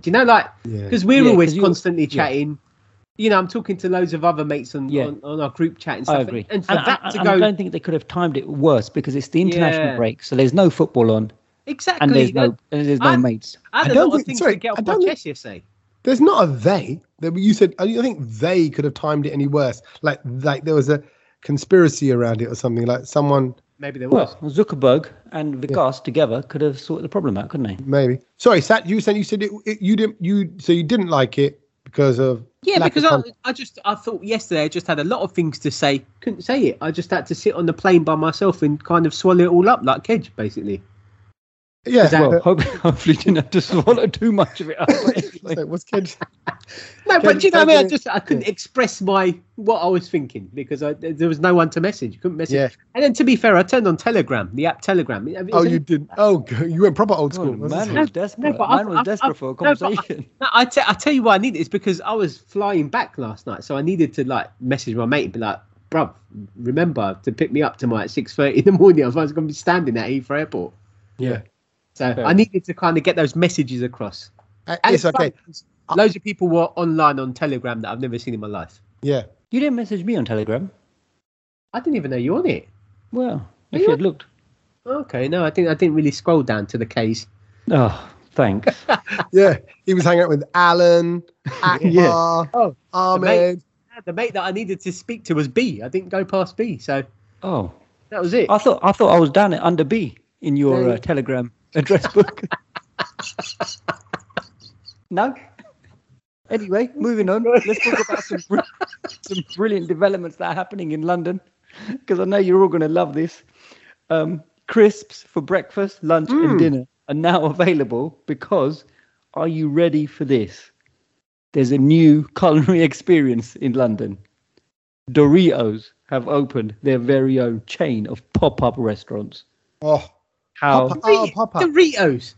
Do you know, like Yeah. because we're Yeah, always 'cause you- constantly yeah. chatting. You know, I'm talking to loads of other mates on Yeah. on, on our group chat and I stuff. agree. And for And that I, to I go don't think they could have timed it worse because it's the international Yeah. break, so there's no football on, exactly, and there's no, and there's no I- mates. I had I a don't lot of think- things sorry, to get I off my don't think- chest yesterday. There's not a they. There- You said I don't think they could have timed it any worse. Like like there was a conspiracy around it or something. Like someone Maybe there was. Well, Zuckerberg and Vikas together could have sorted the problem out, couldn't they? maybe. Sorry, Sat. You said you said it, it. You didn't. You so you didn't like it because of Yeah, because of I. I just I thought yesterday I just had a lot of things to say, couldn't say it. I just had to sit on the plane by myself and kind of swallow it all up like Kej, basically. Yeah. that- Well, uh, hope, hopefully you didn't have to swallow too much of it. up. so what's kids? No, Can- but do you know what I mean? I just I couldn't express my what I was thinking because I, there was no one to message. You couldn't message. Yeah. And then to be fair, I turned on Telegram, the app Telegram. Is Oh, it- you didn't. Oh, g- you went proper old school. Oh, man it? was desperate. but I've- man was I've- desperate I've- for a no, but I- conversation. No, I, te- I tell you why I need it is because I was flying back last night, so I needed to like message my mate and be like, "Bruv, remember to pick me up tomorrow at six thirty in the morning. Otherwise, I'm going to be standing at Heathrow Airport." yeah. So Fair I needed to kind of get those messages across. Uh, It's okay. fun 'cause Loads of people were online on Telegram that I've never seen in my life. Yeah. You didn't message me on Telegram. I didn't even know you were on it. Well, if you you had looked. Okay, no, I didn't. I didn't really scroll down to the case. Oh, thanks. Yeah. He was hanging out with Alan, Akbar, Yeah. Oh, Ahmed. The mate that I needed to speak to was B. I didn't go past B, so Oh, that was it. I thought I thought I was down at under B in your No. uh, Telegram address book. no. Anyway, moving on. Let's talk about some br- some brilliant developments that are happening in London, because I know you're all going to love this. Um, crisps for breakfast, lunch, Mm. and dinner are now available. Because, are you ready for this? There's a new culinary experience in London. Doritos have opened their very own chain of pop-up restaurants. Oh, How Pop- oh, Papa. Doritos.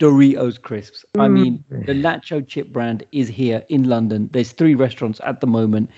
Doritos crisps. I Mm. mean, the nacho chip brand is here in London. There's three restaurants at the moment,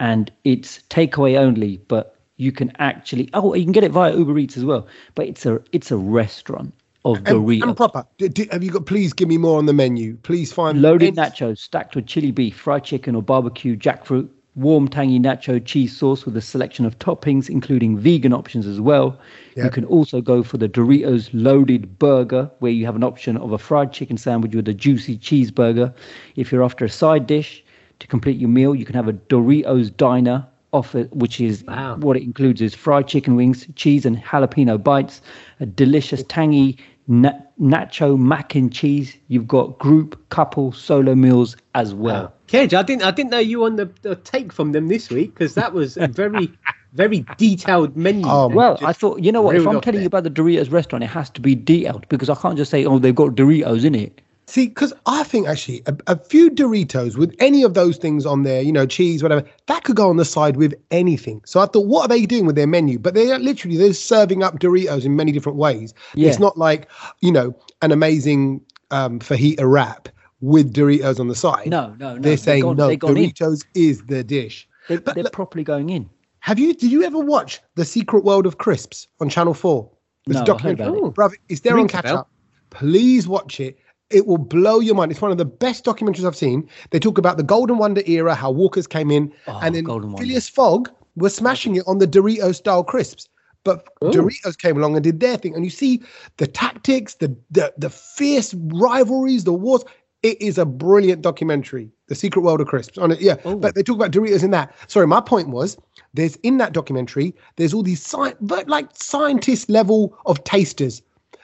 and it's takeaway only. But you can actually oh, you can get it via Uber Eats as well. But it's a it's a restaurant of and, Doritos. and proper. D- d- have you got? Please give me more on the menu. Please find Loaded any- nachos stacked with chili beef, fried chicken, or barbecue jackfruit. Warm, tangy nacho cheese sauce with a selection of toppings, including vegan options as well. You can also go for the Doritos loaded burger, where you have an option of a fried chicken sandwich with a juicy cheeseburger. If you're after a side dish to complete your meal, you can have a Doritos diner offer, which is Wow. what it includes is fried chicken wings, cheese and jalapeno bites, a delicious tangy na- nacho mac and cheese. You've got group, couple, solo meals as well. Wow. Kej, I didn't. I didn't know you on the, the take from them this week because that was a very, very detailed menu. Oh. Well, I thought, you know what? If I'm telling there. you about the Doritos restaurant, it has to be detailed because I can't just say, oh, they've got Doritos in it. See, because I think actually a, a few Doritos with any of those things on there, you know, cheese, whatever, that could go on the side with anything. So I thought, what are they doing with their menu? But they're literally they're serving up Doritos in many different ways. Yeah. It's not like you know an amazing um, fajita wrap with Doritos on the side. No, no, no. they're saying gone, no. they've gone in. Doritos is the dish. They, But they're look- properly going in. Have you? Did you ever watch The Secret World of Crisps on Channel Four? It's No, a I heard documentary. about it. Oh, Bruv, it's there on catch up. Please watch it. It will blow your mind. It's one of the best documentaries I've seen. They talk about the Golden Wonder era, how Walkers came in, Oh, and then Golden Wonder. Phileas Fogg was smashing it on the Dorito style crisps. But Doritos came along and did their thing, and you see the tactics, the the the fierce rivalries, the wars. It is a brilliant documentary, The Secret World of Crisps. On it, yeah. Oh. But they talk about Doritos in that. Sorry, my point was there's in that documentary, there's all these sci- but like scientist level of tasters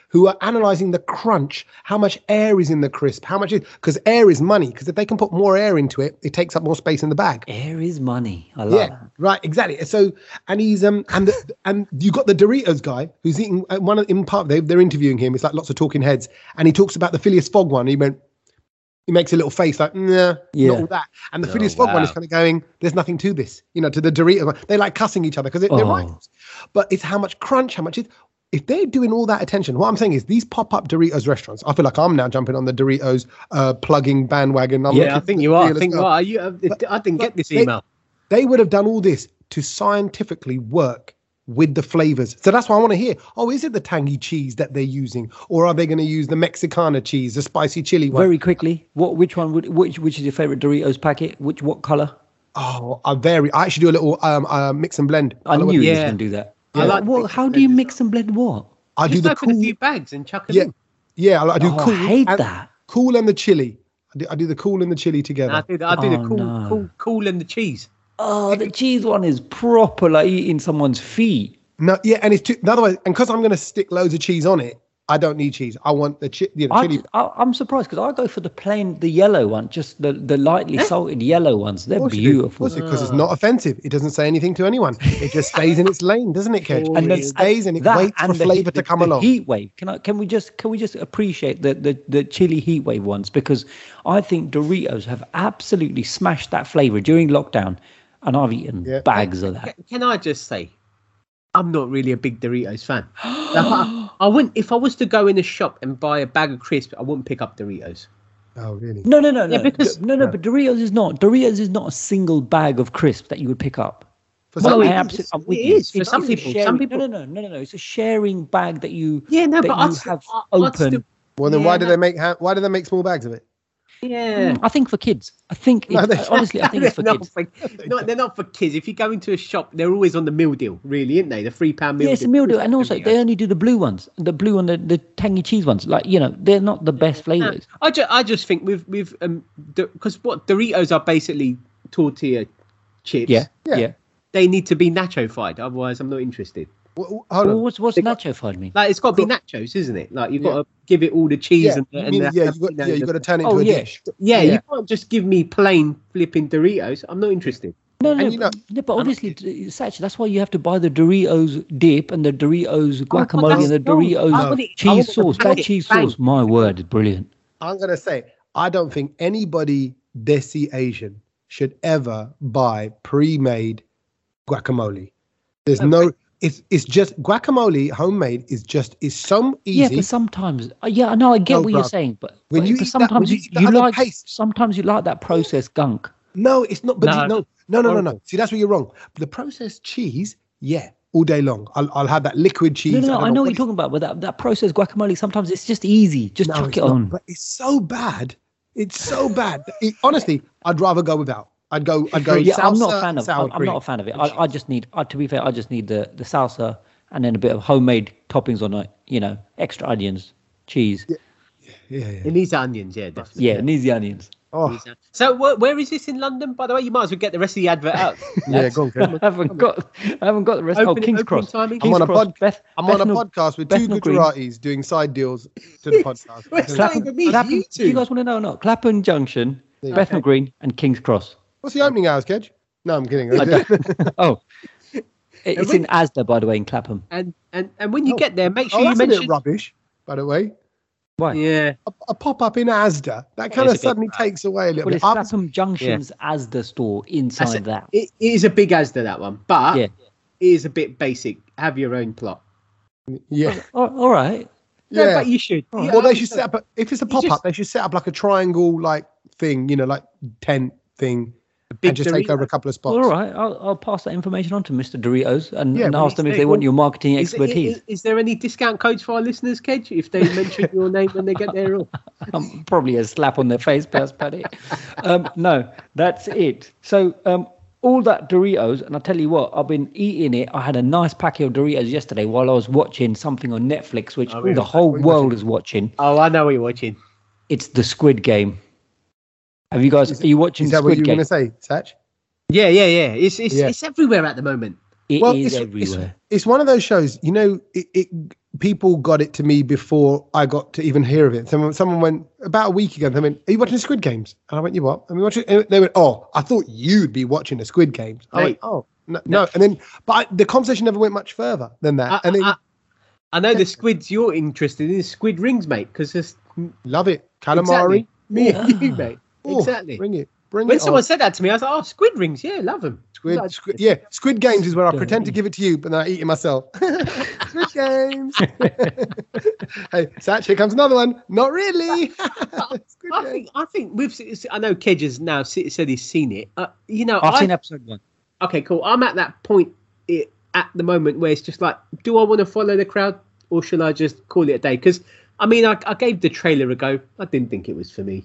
who are analyzing the crunch, how much air is in the crisp, how much is because air is money. Because if they can put more air into it, it takes up more space in the bag. Air is money. I like Yeah, that. right, exactly. So, and he's um, and the, and you got the Doritos guy who's eating uh, one of in part. They they're interviewing him. It's like lots of talking heads, and he talks about the Phileas Fogg one. He went, he makes a little face like, nah, Yeah. not all that. And the Oh, Phileas Fogg one is kind of going, there's nothing to this, you know, to the Doritos. They like cussing each other because they're, they're Oh. rivals. But it's how much crunch, how much is. If they're doing all that attention, what I'm saying is these pop-up Doritos restaurants. I feel like I'm now jumping on the Doritos uh, plugging bandwagon. I'm Yeah, I think you are. I think well are. You, uh, I didn't get this email. they would have done all this to scientifically work with the flavors. So that's why I want to hear. Oh, is it the tangy cheese that they're using, or are they going to use the Mexicana cheese, the spicy chili one? Very quickly, what? Which one would? Which? Which is your favorite Doritos packet? Which? What color? oh, I vary. I actually do a little um, uh, mix and blend. I like knew you was going to do that. I like What, mix how do you mix and blend what? I do Just the open cool. a few bags and chuck them Yeah, in. yeah. I, I do Oh, I cool. hate and, that. Cool and the chili. I do, I do the cool and the chili together. I do the, I do the Oh, cool, no. cool, cool and the cheese. Oh, the cheese one is proper like eating someone's feet. No, yeah, and it's too, in other words, and because I'm going to stick loads of cheese on it, I don't need cheese. I want the, chi- you know, chili. I, I'm surprised because I go for the plain, the yellow one, just the, the lightly eh? salted yellow ones. They're beautiful. because it's not offensive. It doesn't say anything to anyone. It just stays in its lane, doesn't it, Kej? And yeah. it stays and it That waits for and the flavour to come the along. Heat wave. Can I? Can we just? Can we just appreciate the the the chili heat wave ones? Because I think Doritos have absolutely smashed that flavor during lockdown, and I've eaten Yeah. bags of that. Can, can I just say, I'm not really a big Doritos fan. Like, I, I wouldn't if I was to go in a shop and buy a bag of crisps. I wouldn't pick up Doritos. Oh, really? No, no, no, no. Yeah, because- no, no. But Doritos is not. Doritos is not a single bag of crisps that you would pick up. For Well, some I reason, absolutely, I'm it you. is. For some people- sharing- some people- No, no, no, no, no, no. It's a sharing bag that you. Yeah, no, that but you I'd, have uh, I- I'd open. still- well, then why Yeah, do they make why do they make small bags of it? Yeah. I think for kids. I think No, it- they- honestly, I think it's for they're kids. Not for, no, they're not for kids. If you go into a shop, they're always on the meal deal, really, aren't they? The three pound meal Yeah, it's a deal. meal deal, and also they only do the blue ones, the blue and the, the tangy cheese ones. Like you know, they're not the best flavors. I just, I just think with with um because what Doritos are basically tortilla chips. Yeah, Yeah. yeah. They need to be nacho-fied, otherwise I'm not interested. Wh- wh- Hold Well, on. what's what's They got- nacho fried mean? Like it's got to be nachos, isn't it? Like you've got to give it all the cheese Yeah, and, and mean, the- yeah, you got, yeah, you the- got to turn it Oh, into a yeah. dish. yeah, Yeah. you can't just give me plain flipping Doritos. I'm not interested. No, no, and you know- but, yeah, but obviously, Sach, that's why you have to buy the Doritos dip and the Doritos oh, guacamole that's and the Doritos I it- cheese sauce. That cheese bang. sauce, my word, is brilliant. I'm gonna say I don't think anybody desi Asian should ever buy pre-made guacamole. There's no. It's it's just guacamole homemade is just is so Yeah, easy. but sometimes, uh, yeah, I know, I get No, what you're saying, but When but, you but eat that- when sometimes you you, eat you like paste- sometimes you like that processed gunk. No, it's not. But No. no, no, no, no, no, no. See, that's where you're wrong. The processed cheese, yeah, all day long. I'll, I'll have that liquid cheese. No, no, no, don't I know what what you're talking about, but that, that processed guacamole sometimes it's just easy. Just No, chuck it not, on. But it's so bad. It's so bad. It- honestly, I'd rather go without. I'd go. I'd go. yeah, I'm not a fan of. I'm, I'm not a fan of it. I, I just need. I, to be fair, I just need the the salsa and then a bit of homemade toppings on it. You know, extra onions, cheese. Yeah, Yeah, yeah. It needs onions, yeah, definitely. it needs the onions. Oh, So wh- where is this in London? By the way, you might as well get the rest of the advert out. yeah. Go on, Ken. I haven't got. I haven't got the rest. oh, King's Cross. King's I'm on a Cross, pod- Beth, I'm on a Bethnal- podcast with two Bethnal Green. Gujaratis doing side deals to the podcast. Well, it's Clapham, not even me, Clapham- you do you guys want to know or not? Clapham Junction, Yeah. Bethnal Green, and King's Cross. What's the opening hours, Kej? No, I'm kidding. I oh, it's in Asda, by the way, in Clapham. And and and when you Oh. get there, make oh, sure oh, you that's a bit mention. rubbish, by the way. Why? Yeah, A, a pop up in Asda that kind of a bit suddenly takes away a little Well, bit. it's I was- Clapham Junction's Asda store inside it. that. it, it is a big Asda that one, but Yeah. it is a bit basic. Have your own plot. yeah, Oh, oh all right. No, Yeah. but you should. Yeah, well, they I should set up. A, if it's a pop up, just- they should set up like a triangle like thing. You know, like tent thing, big and just take over a couple of spots. All right, I'll, I'll pass that information on to Mr. Doritos and, Yeah, and ask them if it's- they want your marketing Is, expertise. is, is there any discount codes for our listeners, Kej, if they mention your name when they get there? Or... um, probably a slap on their face, Paz Paddy. Um, no, that's it. So um, all that Doritos, and I tell you what, I've been eating it. I had a nice packet of Doritos yesterday while I was watching something on Netflix, which Oh, really? the whole What are you world watching? is watching. Oh, I know what you're watching. It's the Squid Game. Have you guys? Is- Are you watching Is that what you were going to say, Sach? Yeah, yeah, yeah. It's it's, Yeah. it's everywhere at the moment. It Well, is it's- everywhere. It's one of those shows. You know, it, it people got it to me before I got to even hear of it. Someone, someone went about a week ago. They went, "Are you watching the Squid Games?" And I went, "You what?" And we watching. And they went, "Oh, I thought you'd be watching the Squid Games." I went, "Oh, no." no. And then, but I, the conversation never went much further than that. I, and then, I, I know the squids you're interested in is squid rings, mate, because it's love it, calamari. exactly me and you, mate. Oh, exactly. Bring it. Bring it. When it. someone on. said that to me, I was like, "Oh, squid rings, yeah, love them." Squid, squid, yeah, Squid Games is where I pretend to give it to you, but then I eat it myself. squid Games. hey, Sach, here comes another one. Not really. Squid I think I think we've. I know Kej has now said he's seen it. Uh, you know, I've I, seen episode one. okay, cool. I'm at that point i at the moment where it's just like, do I want to follow the crowd or shall I just call it a day? Because I mean, I, I gave the trailer a go. I didn't think it was for me.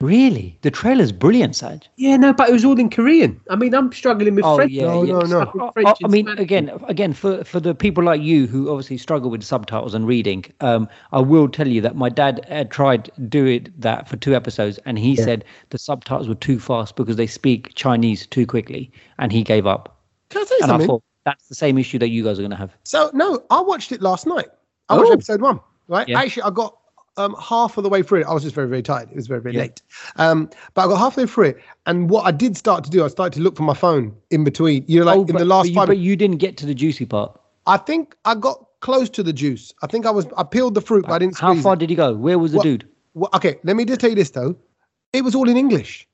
Really, the trailer's brilliant, Saj. Yeah, no, but it was all in Korean. I mean, I'm struggling with Oh French. yeah, No, yeah. no, no. Stuff I- I, I mean, Spanish. again, again, for for the people like you who obviously struggle with subtitles and reading, um, I will tell you that my dad had tried doing that for two episodes, and he said the subtitles were too fast because they speak Chinese too quickly, and he gave up. Can I say And I something? thought that's the same issue that you guys are going to have. So no, I watched it last night. I watched Oh. episode one. Right. Yeah. Actually, I got um, half of the way through it. I was just very, very tired. It was very, very Yeah. late. Um, but I got halfway through it, and what I did start to do, I started to look for my phone in between. You know, like oh, in but, the last but you, five. but you didn't get to the juicy part. I think I got close to the juice. I think I was. I peeled the fruit, but I didn't How far it. did he go? Where was the What- dude? Well, okay, let me just tell you this though. It was all in English.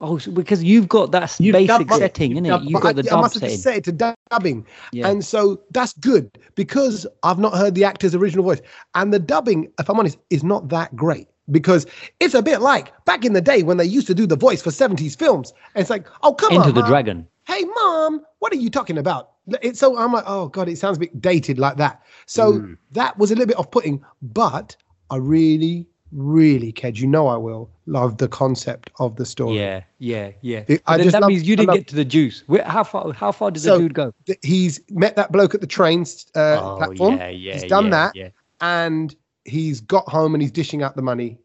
Oh, so, because you've got that You've basic dubbed it. setting, You've innit? You've got I, the I must have setting. just set it to dubbing. Yeah. And so that's good because I've not heard the actor's original voice. And the dubbing, if I'm honest, is not that great because it's a bit like back in the day when they used to do the voice for 70s films. And it's like, oh, come Enter on. Into the Mom. Dragon. Hey, mom, what are you talking about? It's so I'm like, oh, God, it sounds a bit dated like that. So Mm. that was a little bit off putting, but I really, really, Ked, you know I will love the concept of the story. Yeah, yeah, yeah. It- I just that love- means you didn't love- get to the juice. Where, how far? How far did So- the dude go? Th- He's met that bloke at the train uh, platform. Oh, yeah, yeah. he's done yeah, that. Yeah. and he's got home and he's dishing out the money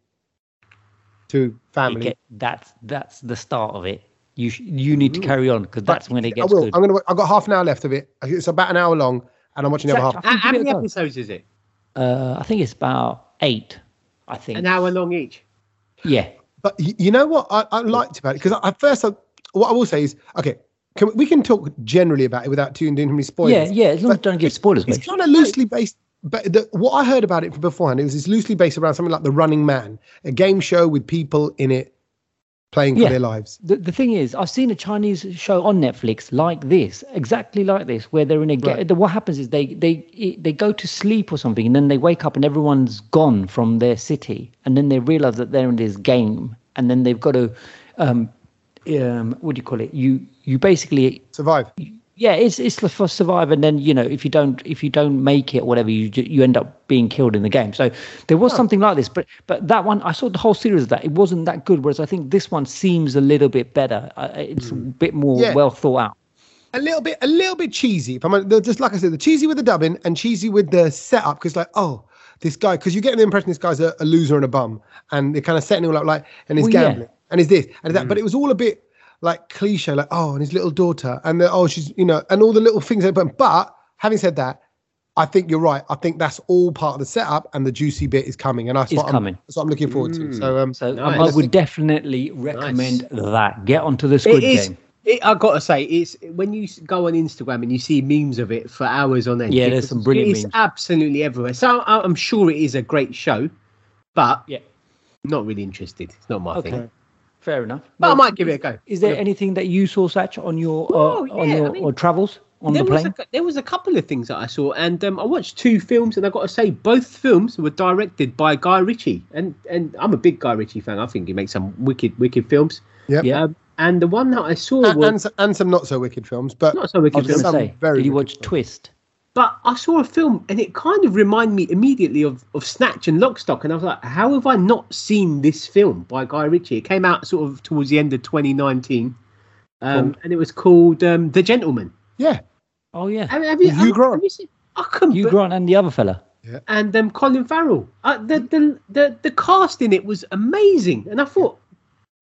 to family. Okay, that's that's the start of it. You sh- you need to carry on because But that's when it gets I gets will. good. I'm gonna. I've got half an hour left of it. It's about an hour long, and I'm watching the other half. How, how many episodes is it? Uh, I think it's about eight. I think. An hour long each. Yeah. But you know what I, I liked about it because at first, I, what I will say is, okay, can, we- we can talk generally about it without doing too many spoilers. Yeah, yeah. As long as you don't give spoilers, It's mate. kind of loosely based. But the, what I heard about it beforehand, it was it's loosely based around something like The Running Man, a game show with people in it playing for Yeah. their lives. The, the thing is, I've seen a Chinese show on Netflix like this, exactly like this, where they're in a. Right. The, what happens is they they they go to sleep or something, and then they wake up and everyone's gone from their city, and then they realize that they're in this game, and then they've got to, um, um, what do you call it? You you basically Survive. Yeah, it's it's for- for survive, and then you know if you don't if you don't make it or whatever, you you end up being killed in the game. So there was something like this, but but that one I saw the whole series of that. It wasn't that good. Whereas I think this one seems a little bit better. Uh, it's a bit more Yeah. well thought out. a little bit a little bit cheesy if i'm just like i said the cheesy with the dubbing and cheesy with the setup because like oh this guy because you get the impression this guy's a, a loser and a bum and they're kind of setting it all up like and he's Well, yeah. gambling and he's this and that but it was all a bit like cliche like oh and his little daughter and the, oh she's you know and all the little things they but having said that I think you're right. I think that's all part of the setup, and the juicy bit is coming, and that's Is what I'm, coming. that's what I'm looking forward to. So, um, So Nice. I would definitely recommend that. Get onto the It Squid is. Game. It, I gotta say, it's when you go on Instagram and you see memes of it for hours on end. Yeah, there's some brilliant It's memes. absolutely everywhere. So I- I'm sure it is a great show, but Yeah. not really interested. It's not my Okay. thing. Fair enough. But I might give it a go. Is there anything that you saw, Sach, on your uh, Oh, on yeah, your I mean- or travels? on there the was plane? a, there was a couple of things that I saw, and um, I watched two films, and I got to say, both films were directed by Guy Ritchie, and and I'm a big Guy Ritchie fan. I think he makes some wicked wicked films. Yep. Yeah. Um, and the one that I saw And, was and, some- and some not so wicked films, but not so I wicked was going films, to say, very did you wicked watch films. Twist? But I saw a film, and it kind of reminded me immediately of of Snatch and Lockstock, and I was like, how have I not seen this film by Guy Ritchie? It came out sort of towards the end of 2019, um, and it was called um, The Gentleman. yeah, Oh yeah, Have, have you, Hugh have- Grant. have you seen- I couldn't Hugh be- Grant and the other fella. Yeah. and um, Colin Farrell. Uh, the, the the the cast in it was amazing, and I thought,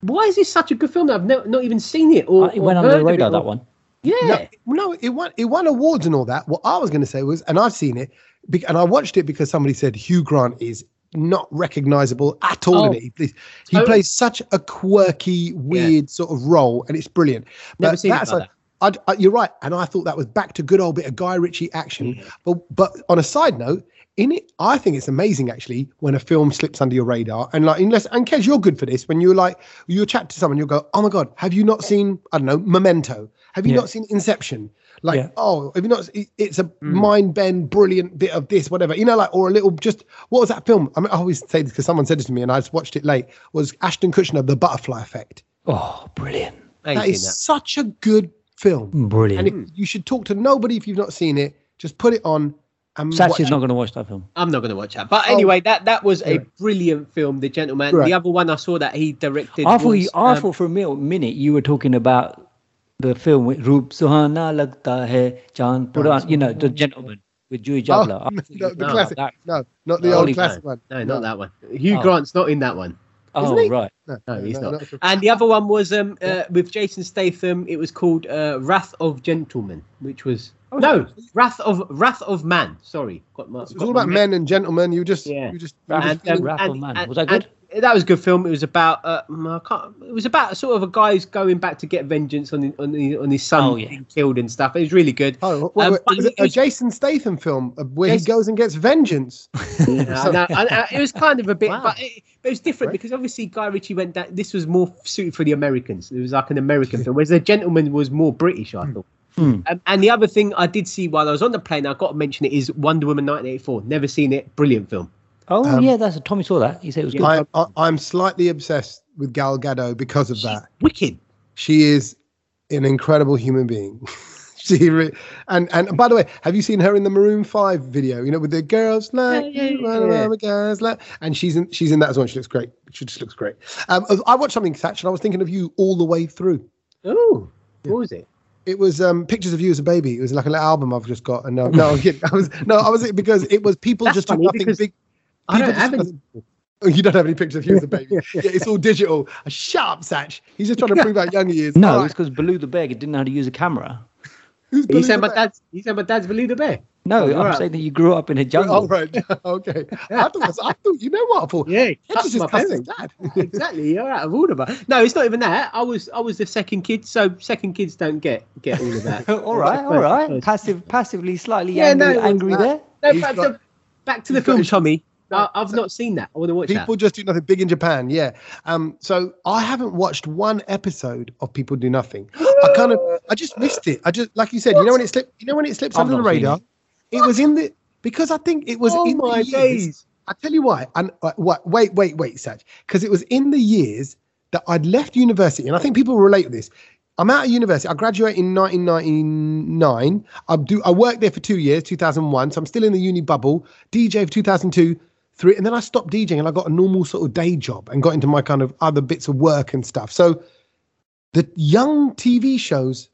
why is this such a good film? I've no, not even seen it. Or, Uh, it or went under the radar. That one. Yeah, no, no, it won it won awards and all that. What I was going to say was, and I've seen it, and I watched it because somebody said Hugh Grant is not recognizable at all in Oh. it. He plays, he Oh. plays such a quirky, weird sort of role, and it's brilliant. Never But seen that's like I, you're right, and I thought that was back to good old bit of Guy Ritchie action. Mm. But but on a side note, in it, I think it's amazing actually when a film slips under your radar. And like, unless and Kez, you're good for this. When you're like, you chat to someone, you'll go, "Oh my god, have you not seen? I don't know, Memento? Have you Yeah. not seen Inception? Like, Yeah. oh, have you not? It's a Mm. mind bend, brilliant bit of this, whatever. You know, like, or a little just what was that film? I mean, I always say this because someone said it to me, and I just watched it late. Was Ashton Kutcher The Butterfly Effect? Oh, brilliant, I ain't That such a good film. brilliant. And it, you should talk to nobody if you've not seen it. Just put it on and Sach watch is it. not going to watch that film. I'm not going to watch that. But Oh. anyway, that that was a brilliant film, The Gentleman. Right. The other one I saw that he directed. I thought was, you, I um, thought for a minute, minute you were talking about the film with Roop Suhana Lagta Hai Chan Puran, you know, the gentleman with Juhi Oh, Chawla. I no, the, were the talking classic. that. No, not the No, old classic one. no, not that one. Hugh Oh. Grant's not in that one. Oh, he? right. No, No, he's not. sure. And the other one was um uh, with Jason Statham. It was called uh, Wrath of Gentlemen, which was Oh, no Wrath of Wrath of Man. Sorry, got my. It's got all about men and gentlemen. You just, Yeah. you just, you Wrath- just And, um, Wrath of and- Man. and- Was that good? and that was a good film. It was about uh, mm, I can't, it was about sort of a guy who's going back to get vengeance on the, on the, on his son Oh, yeah. being killed and stuff. It was really good. Oh, wait, Um, wait, but is it it a was- Jason Statham film uh, where Jason- he goes and gets vengeance? Yeah, I know, I- I- it was kind of a bit, Wow. but, it, but it was different Right. because obviously Guy Ritchie went that this was more suited for the Americans. It was like an American film, whereas The Gentleman was more British, I thought. Hmm. Um, and the other thing I did see while I was on the plane, I've got to mention it, is Wonder Woman 1984. Never seen it. Brilliant film. Oh, Um, yeah, that's Tommy saw that. He said it was good. I, I'm slightly obsessed with Gal Gadot because of She's that. wicked. She is an incredible human being. she re- and and by the way, have you seen her in the Maroon Five video? You know, with the girls like Yeah, yeah, you, yeah, run yeah. around with guys like, and she's in she's in that as well. She looks great. She just looks great. Um, I watched something, Sach, and I was thinking of you all the way through. Oh, what was it? It was um, pictures of you as a baby. It was like a little album I've just got. And no, no, kidding. I was no, I was because it was people That's just do nothing big. I don't have any. Oh, you don't have any pictures of you as a baby. yeah, it's all digital. A sharp Sach. He's just trying to prove how young he is. No, All it's because Baloo the bear didn't know how to use a camera. Who's You said the my Bear? dad's. Said my dad's Baloo the Bear. No, Oh, I'm right. saying that you grew up in a jungle. Oh, right. okay. I thought, I thought, you know what? I thought, Yeah, Hedge that's just my cussing parents. dad. exactly. You're out of order, but no, it's not even that. I was I was the second kid, so second kids don't get get all of that. all right, all right. Passive, passively, slightly Yeah, angry, no, angry there. No, back, got- to, back to the he's got film, his- Tommy. I, I've so- not seen that. I want to watch People just do nothing big in Japan. Yeah. Um. So I haven't watched one episode of People Do Nothing. I kind of, I just missed it. I just, like you said, you know when it slipped, you know when it slips I've under the radar. It was in the because I think it was. Oh in my the years, days! I tell you why. And uh, what? Wait, wait, wait, Sach. Because it was in the years that I'd left university, and I think people relate to this. I'm out of university. I graduated in 1999. I do. I worked there for two years, 2001. So I'm still in the uni bubble. DJ for 2002, three, and then I stopped DJing and I got a normal sort of day job and got into my kind of other bits of work and stuff. So the young TV shows,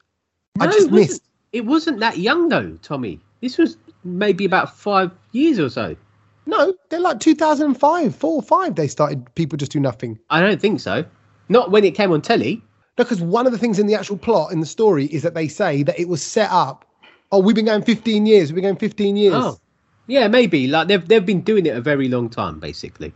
I just it missed. It wasn't that young though, Tommy. This was maybe about five years or so. No, they're like 2005, four or five. They started. People just do nothing. I don't think so. Not when it came on telly. No, because one of the things in the actual plot in the story is that they say that it was set up. Oh, we've been going 15 years. We've been going 15 years. Oh, yeah, maybe. Like they've they've been doing it a very long time, basically.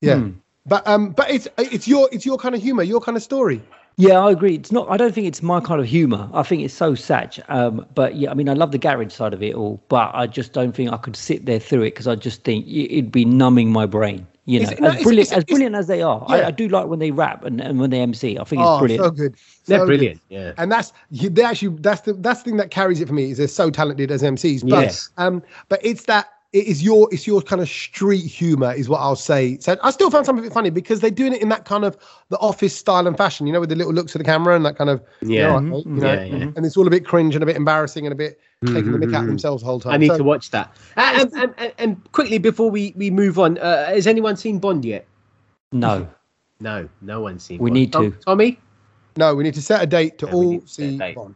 Yeah, Hmm. but um, but it's it's your it's your kind of humor, your kind of story. Yeah, I agree. It's not. I don't think it's my kind of humor. I think it's so Sach. Um, but yeah, I mean, I love the garage side of it all, but I just don't think I could sit there through it because I just think it'd be numbing my brain. You know, It's- as it's- brilliant it's- as brilliant as they are, I, Yeah. I do like when they rap and, and when they MC. I think it's Oh, brilliant. so good. They're So good. brilliant. Yeah. and that's they actually that's the that's the thing that carries it for me is they're so talented as MCs. But Yes. um, but it's that it is your it's your kind of street humor is what I'll say. So I still found some of it funny because they're doing it in that kind of the office style and fashion, you know, with the little looks of the camera and that kind of you Yeah. know, what I mean? you know, Yeah, yeah. and it's all a bit cringe and a bit embarrassing and a bit taking the mick out of themselves the whole time. I need So- to watch that. And, and, and, and quickly before we, we move on, uh, has anyone seen Bond yet? No, No, no one's seen. We Bond. need Tom- to. Tommy. No, we need to set a date to Yeah, all need to see. Bond.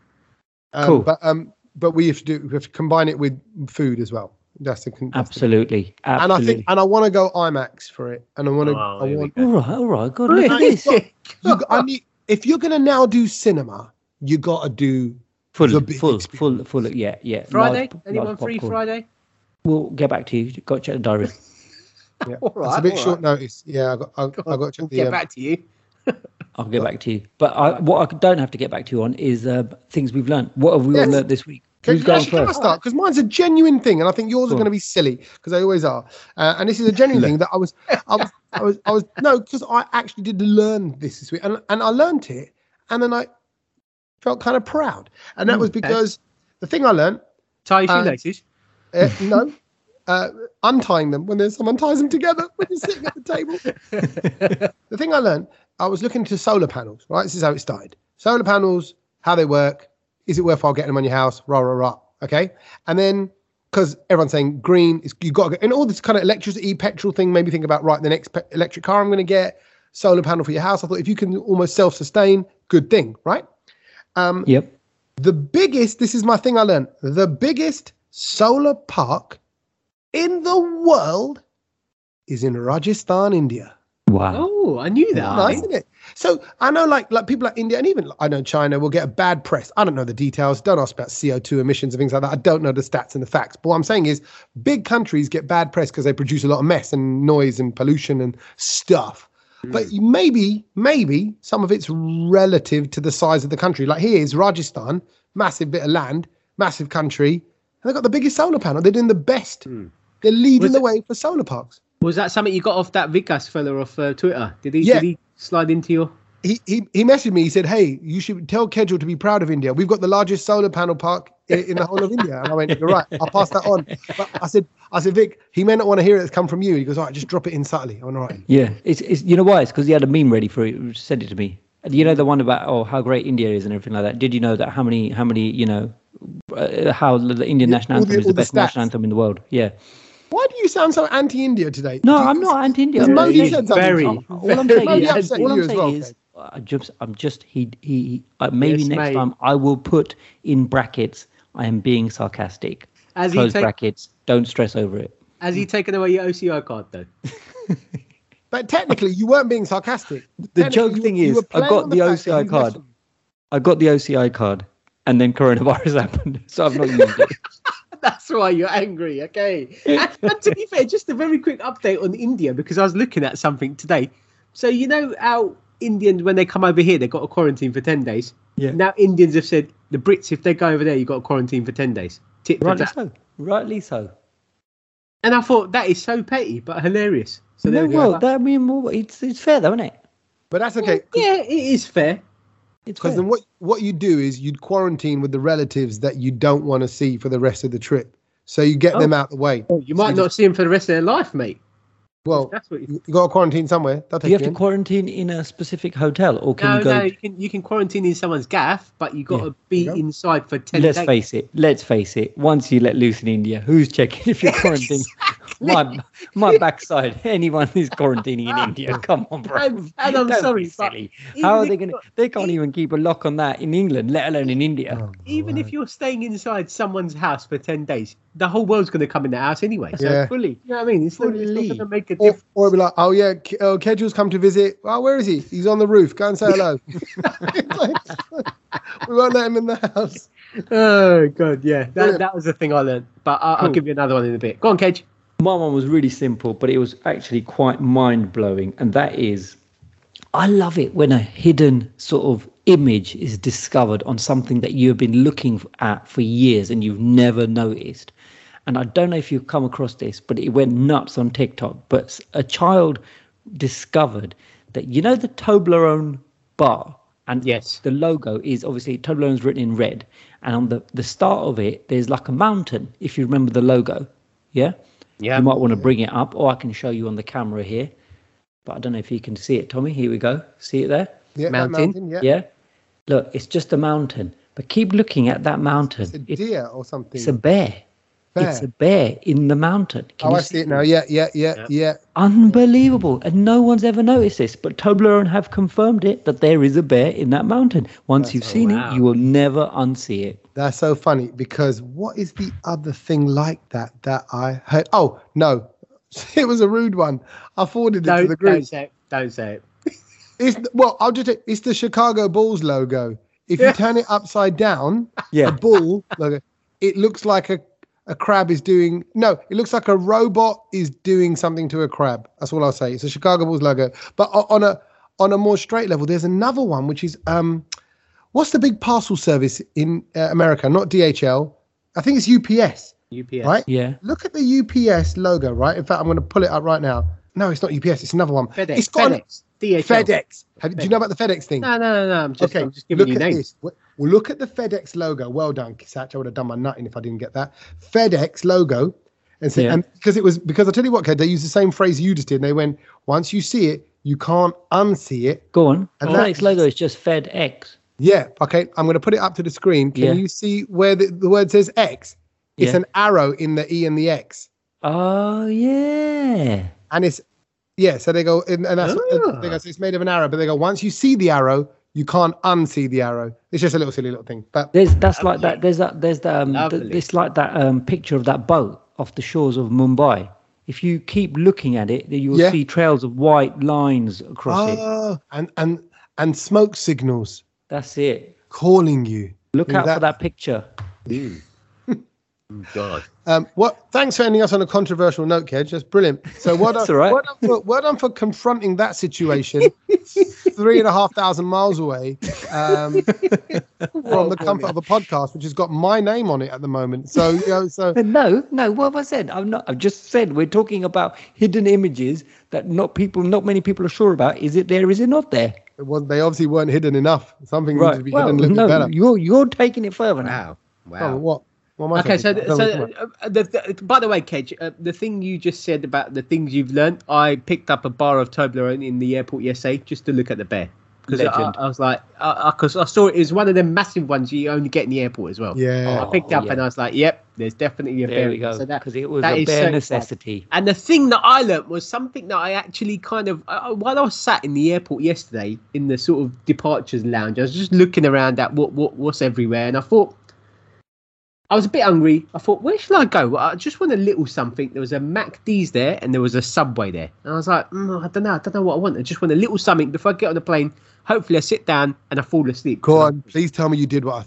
Um, Cool. But um, but we have to do we have to combine it with food as well. That's the con- that's the- absolutely, And I think and I want to go IMAX for it, and I want to. Oh, I want. go. all right, all right, God, look at Really? You, got- I need, if you're gonna now do cinema, you got to do Full, the big full, experience. full, full. Yeah, yeah. Friday? Large- Anyone large free popcorn. Friday? We'll get back to you. Got to check the diary. Yeah, All it's a bit all short right. notice. Yeah, I got I, I got to We'll the. get um, back to you. I'll get back to you. But I, what I don't have to get back to you on is uh, things we've learned. What have we all learned this week? Can, Who's going actually, can I first? start? Because mine's a genuine thing, and I think yours Go are going to be silly because they always are. Uh, and this is a genuine thing that I was, I was, I was, I was no, because I actually did learn this this week, and and I learned it, and then I felt kind of proud, and that Mm, was because the thing I learned, Tie your Uh, shoelaces. uh, no, uh, untying them when there's someone ties them together when you're sitting at the table. the thing I learned, I was looking into solar panels. Right, this is how it started. Solar panels, how they work. Is it worthwhile getting them on your house? Rah rah rah. Okay, and then because everyone's saying green is you got to get and all this kind of electricity petrol thing made me think about right the next pe- electric car I'm going to get solar panel for your house. I thought if you can almost self sustain, good thing, right? Um, Yep. the biggest, this is my thing I learned, the biggest solar park in the world is in Rajasthan, India. Wow. Oh, I knew that. Nice, isn't it? So I know like like people like India and even I know China will get a bad press. I don't know the details. Don't ask about CO2 emissions and things like that. I don't know the stats and the facts. But what I'm saying is big countries get bad press because they produce a lot of mess and noise and pollution and stuff. But maybe, maybe some of it's relative to the size of the country. Like here is Rajasthan, massive bit of land, massive country, and they've got the biggest solar panel. They're doing the best. They're leading Was the it- way for solar parks. Was that something you got off that Vikas fella off uh, Twitter? Did he? Yeah. Did he slide into your? He, he he messaged me. He said, "Hey, you should tell Kejal to be proud of India. We've got the largest solar panel park in, in the whole of India." And I went, "You're right. I'll pass that on." But I said, "I said, Vic, he may not want to hear it. It's come from you." He goes, "All right, just drop it in subtly." I went, "All right." Yeah. It's, it's you know why? It's because he had a meme ready for it. He sent it to me. You know the one about oh how great India is and everything like that. Did you know that how many how many you know uh, how the the Indian Yeah, national anthem the- is all the the best national anthem in the world? Yeah. Why do you sound so anti-India today? No, you- I'm not anti-India. I'm Modi saying- said something? very- all I'm saying Modi is, upset all I'm saying well, is, Kev. I just, I'm just, he, he, uh, maybe Yes, next mate. time I will put in brackets, I am being sarcastic. Has he Close take- brackets. Don't stress over it. Has he taken away your OCI card though? But technically, you weren't being sarcastic. The joke thing you is, were I got on the OCI card. messaged- I got the OCI card, and then coronavirus happened, so I've not used it. That's why you're angry, okay? and, and to be fair, just a very quick update on India because I was looking at something today. So you know how Indians when they come over here they've got a quarantine for ten days. Yeah. Now Indians have said the Brits if they go over there you've got a quarantine for ten days. Tit for Rightly tat. so. Rightly so. And I thought that is so petty but hilarious. So there no, we go. well, that, I mean, well, it's it's fair though, isn't it? But that's okay. yeah, it is fair. It's Because fair. then what what you do is you'd quarantine with the relatives that you don't want to see for the rest of the trip. So you get Oh. them out the way. Oh, you might So not see them for the rest of their life, mate. Well, That's what you. you, you got to quarantine somewhere. They'll Do you have you to in. quarantine in a specific hotel, or can No, you go? no, you can you can quarantine in someone's gaff, but you got Yeah. to be There you go. inside for ten Let's days. face it. Let's face it. Once you let loose in India, who's checking if you're quarantining? My my backside. Anyone who's quarantining in India, come on, bro. And- and I'm Don't sorry, silly. How are they going to? They can't even keep a lock on that in England, let alone in India. Oh, Even if you're staying inside someone's house for 10 days, the whole world's going to come in the house anyway. So, Yeah. Fully. you know what I mean? It's not, it's not Fully. going to make a difference. or be like, oh yeah, K- oh, Kejal's come to visit. Oh, where is he? He's on the roof. Go and say hello. we won't let him in the house. Oh, God, yeah. That, Brilliant. that was the thing I learned. But I, I'll give you another one in a bit. Go on, Kej. My one was really simple, but it was actually quite mind blowing, and that is, I love it when a hidden sort of image is discovered on something that you have been looking at for years and you've never noticed. and I don't know if you've come across this, but it went nuts on TikTok. But a child discovered that you know the Toblerone bar, and Yes. the logo is obviously Toblerone's written in red, and on the the start of it there's like a mountain. If you remember the logo, yeah, Yeah. you might want to bring it up, or I can show you on the camera here. But I don't know if you can see it, Tommy. Here we go. See it there? Yeah, that Mountain. yeah. Yeah. Look, it's just a mountain, but keep looking at that mountain. It's a It- deer or something. it's a bear. It's a bear in the mountain. Can oh, you I see it now. Yeah, yeah, yeah, Yeah. yeah. Unbelievable. And no one's ever noticed this, but Toblerone have confirmed it that there is a bear in that mountain. Once you've oh, seen wow. it, you will never unsee it. That's so funny because what is the other thing like that that I heard? Oh no, it was a rude one. I forwarded it to Don't, the don't say it. Don't say it. It's well, I'll just it's the Chicago Bulls logo. If you turn it upside down, Yeah. a bull logo, it looks like a a crab is doing no, it looks like a robot is doing something to a crab. That's all I'll say. It's a Chicago Bulls logo. But on a on a more straight level, there's another one which is um what's the big parcel service in uh, America? Not DHL. I think it's UPS, UPS. right? Yeah. Look at the UPS logo, right? In fact, I'm going to pull it up right now. No, it's not UPS. It's another one. FedEx. It's got an- FedEx. DHL. FedEx. Have, do you know about the FedEx thing? No, no, no, no. I'm just, okay, I'm just giving look you at names. this. Well, well, look at the FedEx logo. Well done, Kisach. I would have done my nutting if I didn't get that FedEx logo. And so, Yeah. and because it was because I tell you what, Ked, they used the same phrase you just did. And they went, once you see it, you can't unsee it. Go on. And FedEx that- logo is just FedEx. Yeah. Okay. I'm going to put it up to the screen. Can Yeah. you see where the, the word says X? It's Yeah. an arrow in the E and the X. Oh, yeah. and it's yeah so they go and, and that's what Ah. they go so it's made of an arrow but they go once you see the arrow you can't unsee the arrow it's just a little silly little thing but There's that's like that. There's that. There's that. Um, th- it's like that um, picture of that boat off the shores of Mumbai. If you keep looking at it, then you will Yeah. see trails of white lines across it. oh and and and smoke signals That's it. calling you Look Look at out that. for that picture. God. um what thanks for ending us on a controversial note Kej that's brilliant so well done, That's all right. well, done for, well done for confronting that situation three and a half thousand miles away um from the comfort of a podcast which has got my name on it at the moment so you know so no, no. What have I said? I'm not. I've just said we're talking about hidden images that not people, not many people are sure about. Is it there? Is it not there? it was, they obviously weren't hidden enough something needs to be Well, hidden a little bit no. better You're you're taking it further now. Wow. Oh, Wow. what? What am I Okay, so talking so Tell me, come on. uh, the, the, by the way, Kej, uh, the thing you just said about the things you've learned, I picked up a bar of Toblerone in the airport yesterday just to look at the bear because I, I was like, because I, saw it, it was one of them massive ones you only get in the airport as well. Yeah. I picked it up Oh, yeah. and I was like, yep, there's definitely a There bear. we go. So that, Because it was that a is bare certified. necessity. And the thing that I learnt was something that I actually kind of, uh, while I was sat in the airport yesterday in the sort of departures lounge, I was just looking around at what, what what's everywhere, and I thought, I was a bit hungry. I thought, where should I go? I just want a little something. There was a MacD's there, and there was a Subway there, and I was like, mm, I don't know, I don't know what I want. I just want a little something before I get on the plane. Hopefully, I sit down and I fall asleep. Go on, please tell me you did what? I,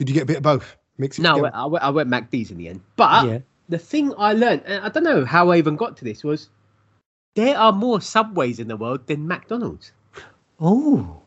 did you get a bit of both? Mix it No, I together? went, I went, I went MacD's in the end. But Yeah. the thing I learned, and I don't know how I even got to this, was there are more subways in the world than McDonald's. Oh,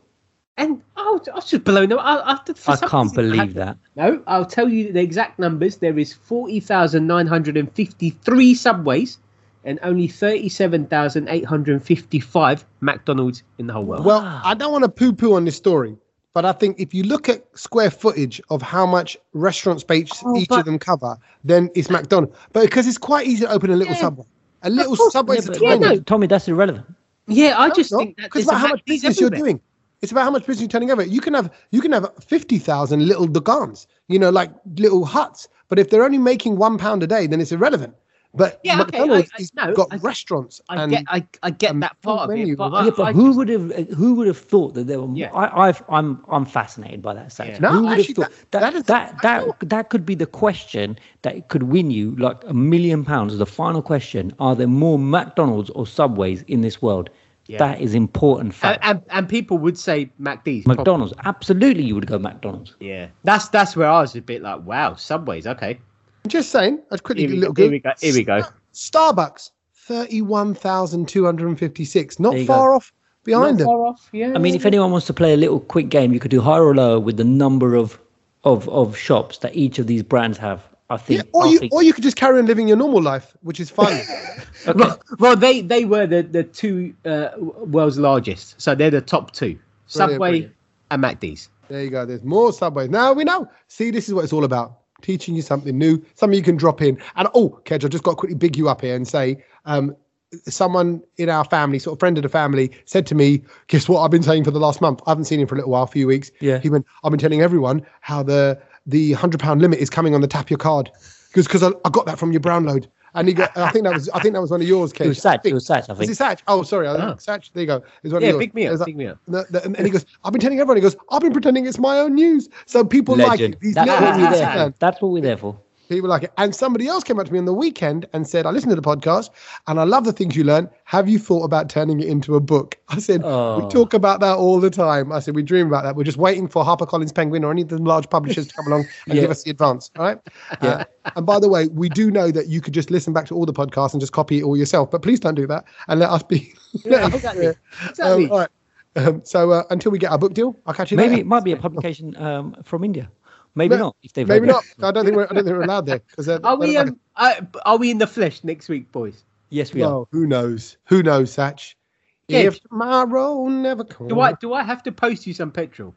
And I was, I was just blown away. I, I, for I can't reason, I believe had- that. No, I'll tell you the exact numbers. There is 40,953 subways and only 37,855 McDonald's in the whole world. Well, Wow. I don't want to poo poo on this story, but I think if you look at square footage of how much restaurant space Oh, each but- of them cover, then it's McDonald's. But because it's quite easy to open a little Yeah. subway, a little course, subway Yeah, is a but, yeah, no. Tommy, that's irrelevant. yeah, I No, just it's think that because there's how much McD's business you're doing. It's about how much business you're turning over. You can have you can have fifty thousand little dugans, you know, like little huts. But if they're only making one pound a day, then it's irrelevant. But Yeah, okay, McDonald's I- I- has no, got I- restaurants I and get, I, I get that part of it, but, I, yeah, but I who just- would have who would have thought that there were? Yeah. I, I've, I'm I'm fascinated by that. Sage. Yeah. No, who would actually, have thought that- that that is- that that, thought- that, could be the question that could win you like a million pounds. The final question: Are there more McDonald's or Subways in this world? Yeah. That is important and, fact. and, and people would say McD's. probably. McDonald's, absolutely, you would go McDonald's. Yeah, that's that's where I was a bit like, wow, Subways, okay. I'm just saying, I'd quickly Here do a we, little here we go. Here we go. Starbucks, thirty-one thousand two hundred and fifty-six. Not There you go. far off behind Not them. far off, yeah. I mean, if anyone wants to play a little quick game, you could do higher or lower with the number of of of shops that each of these brands have. I think. Yeah, or I you think- or you could just carry on living your normal life, which is fine. okay. Well, well, they they were the the two uh, world's largest, so they're the top two: Subway brilliant. and MacD's. there you go. There's more subways. Now we know. See, this is what it's all about. Teaching you something new, something you can drop in. And oh, Kej, I just got to quickly big you up here and say, um, someone in our family, sort of friend of the family, said to me, "Guess what? I've been saying for the last month. I haven't seen him for a little while, a few weeks. Yeah. He went, I've been telling everyone how the the hundred pound limit is coming on the tap your card because because I, I got that from your brown load. And he got, I think that was, I think that was one of yours, Kej. It was Sach. It was Sach, I think. it Sach? Oh, sorry. I Oh. Sach. There you go. Was one of Yeah, yours. pick me up, like- pick me up. and, and he goes, I've been telling everyone. He goes, I've been pretending it's my own news. So people like it. These That's what we're there That's what we're there for. People like it. And somebody else came up to me on the weekend and said, I listened to the podcast and I love the things you learn. Have you thought about turning it into a book? I said, Oh. we talk about that all the time. I said, we dream about that. We're just waiting for HarperCollins Penguin or any of the large publishers to come along and Yeah. give us the advance. All right. Uh, and by the way, we do know that you could just listen back to all the podcasts and just copy it all yourself, but please don't do that and let us be. Yeah, let us- exactly. Um, all right. Um, so uh, until we get our book deal, I'll catch you Maybe later. it might be a publication um, from India. Maybe No, not. If they've Maybe not. I don't think we're. I don't think we're allowed there because Are we um uh, are we in the flesh next week, boys? Yes, we are. Who knows? Who knows, Sach? Yeah. If tomorrow never comes. Do I do I have to post you some petrol?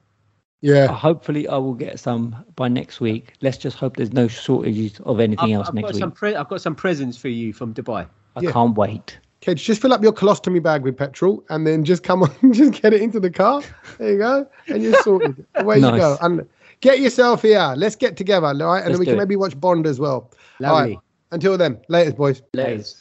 Yeah. Uh, Hopefully, I will get some by next week. Let's just hope there's no shortages of anything I've, else I've next got week. some pre- I've got some presents for you from Dubai. I Yeah. can't wait. Kids, just fill up your colostomy bag with petrol and then just come on, just get it into the car. There you go. And you're sorted. Away you go. And get yourself here. Let's get together, all right? And Let's then we can it. maybe watch Bond as well. Lovely. right. Until then, later, boys. Let's.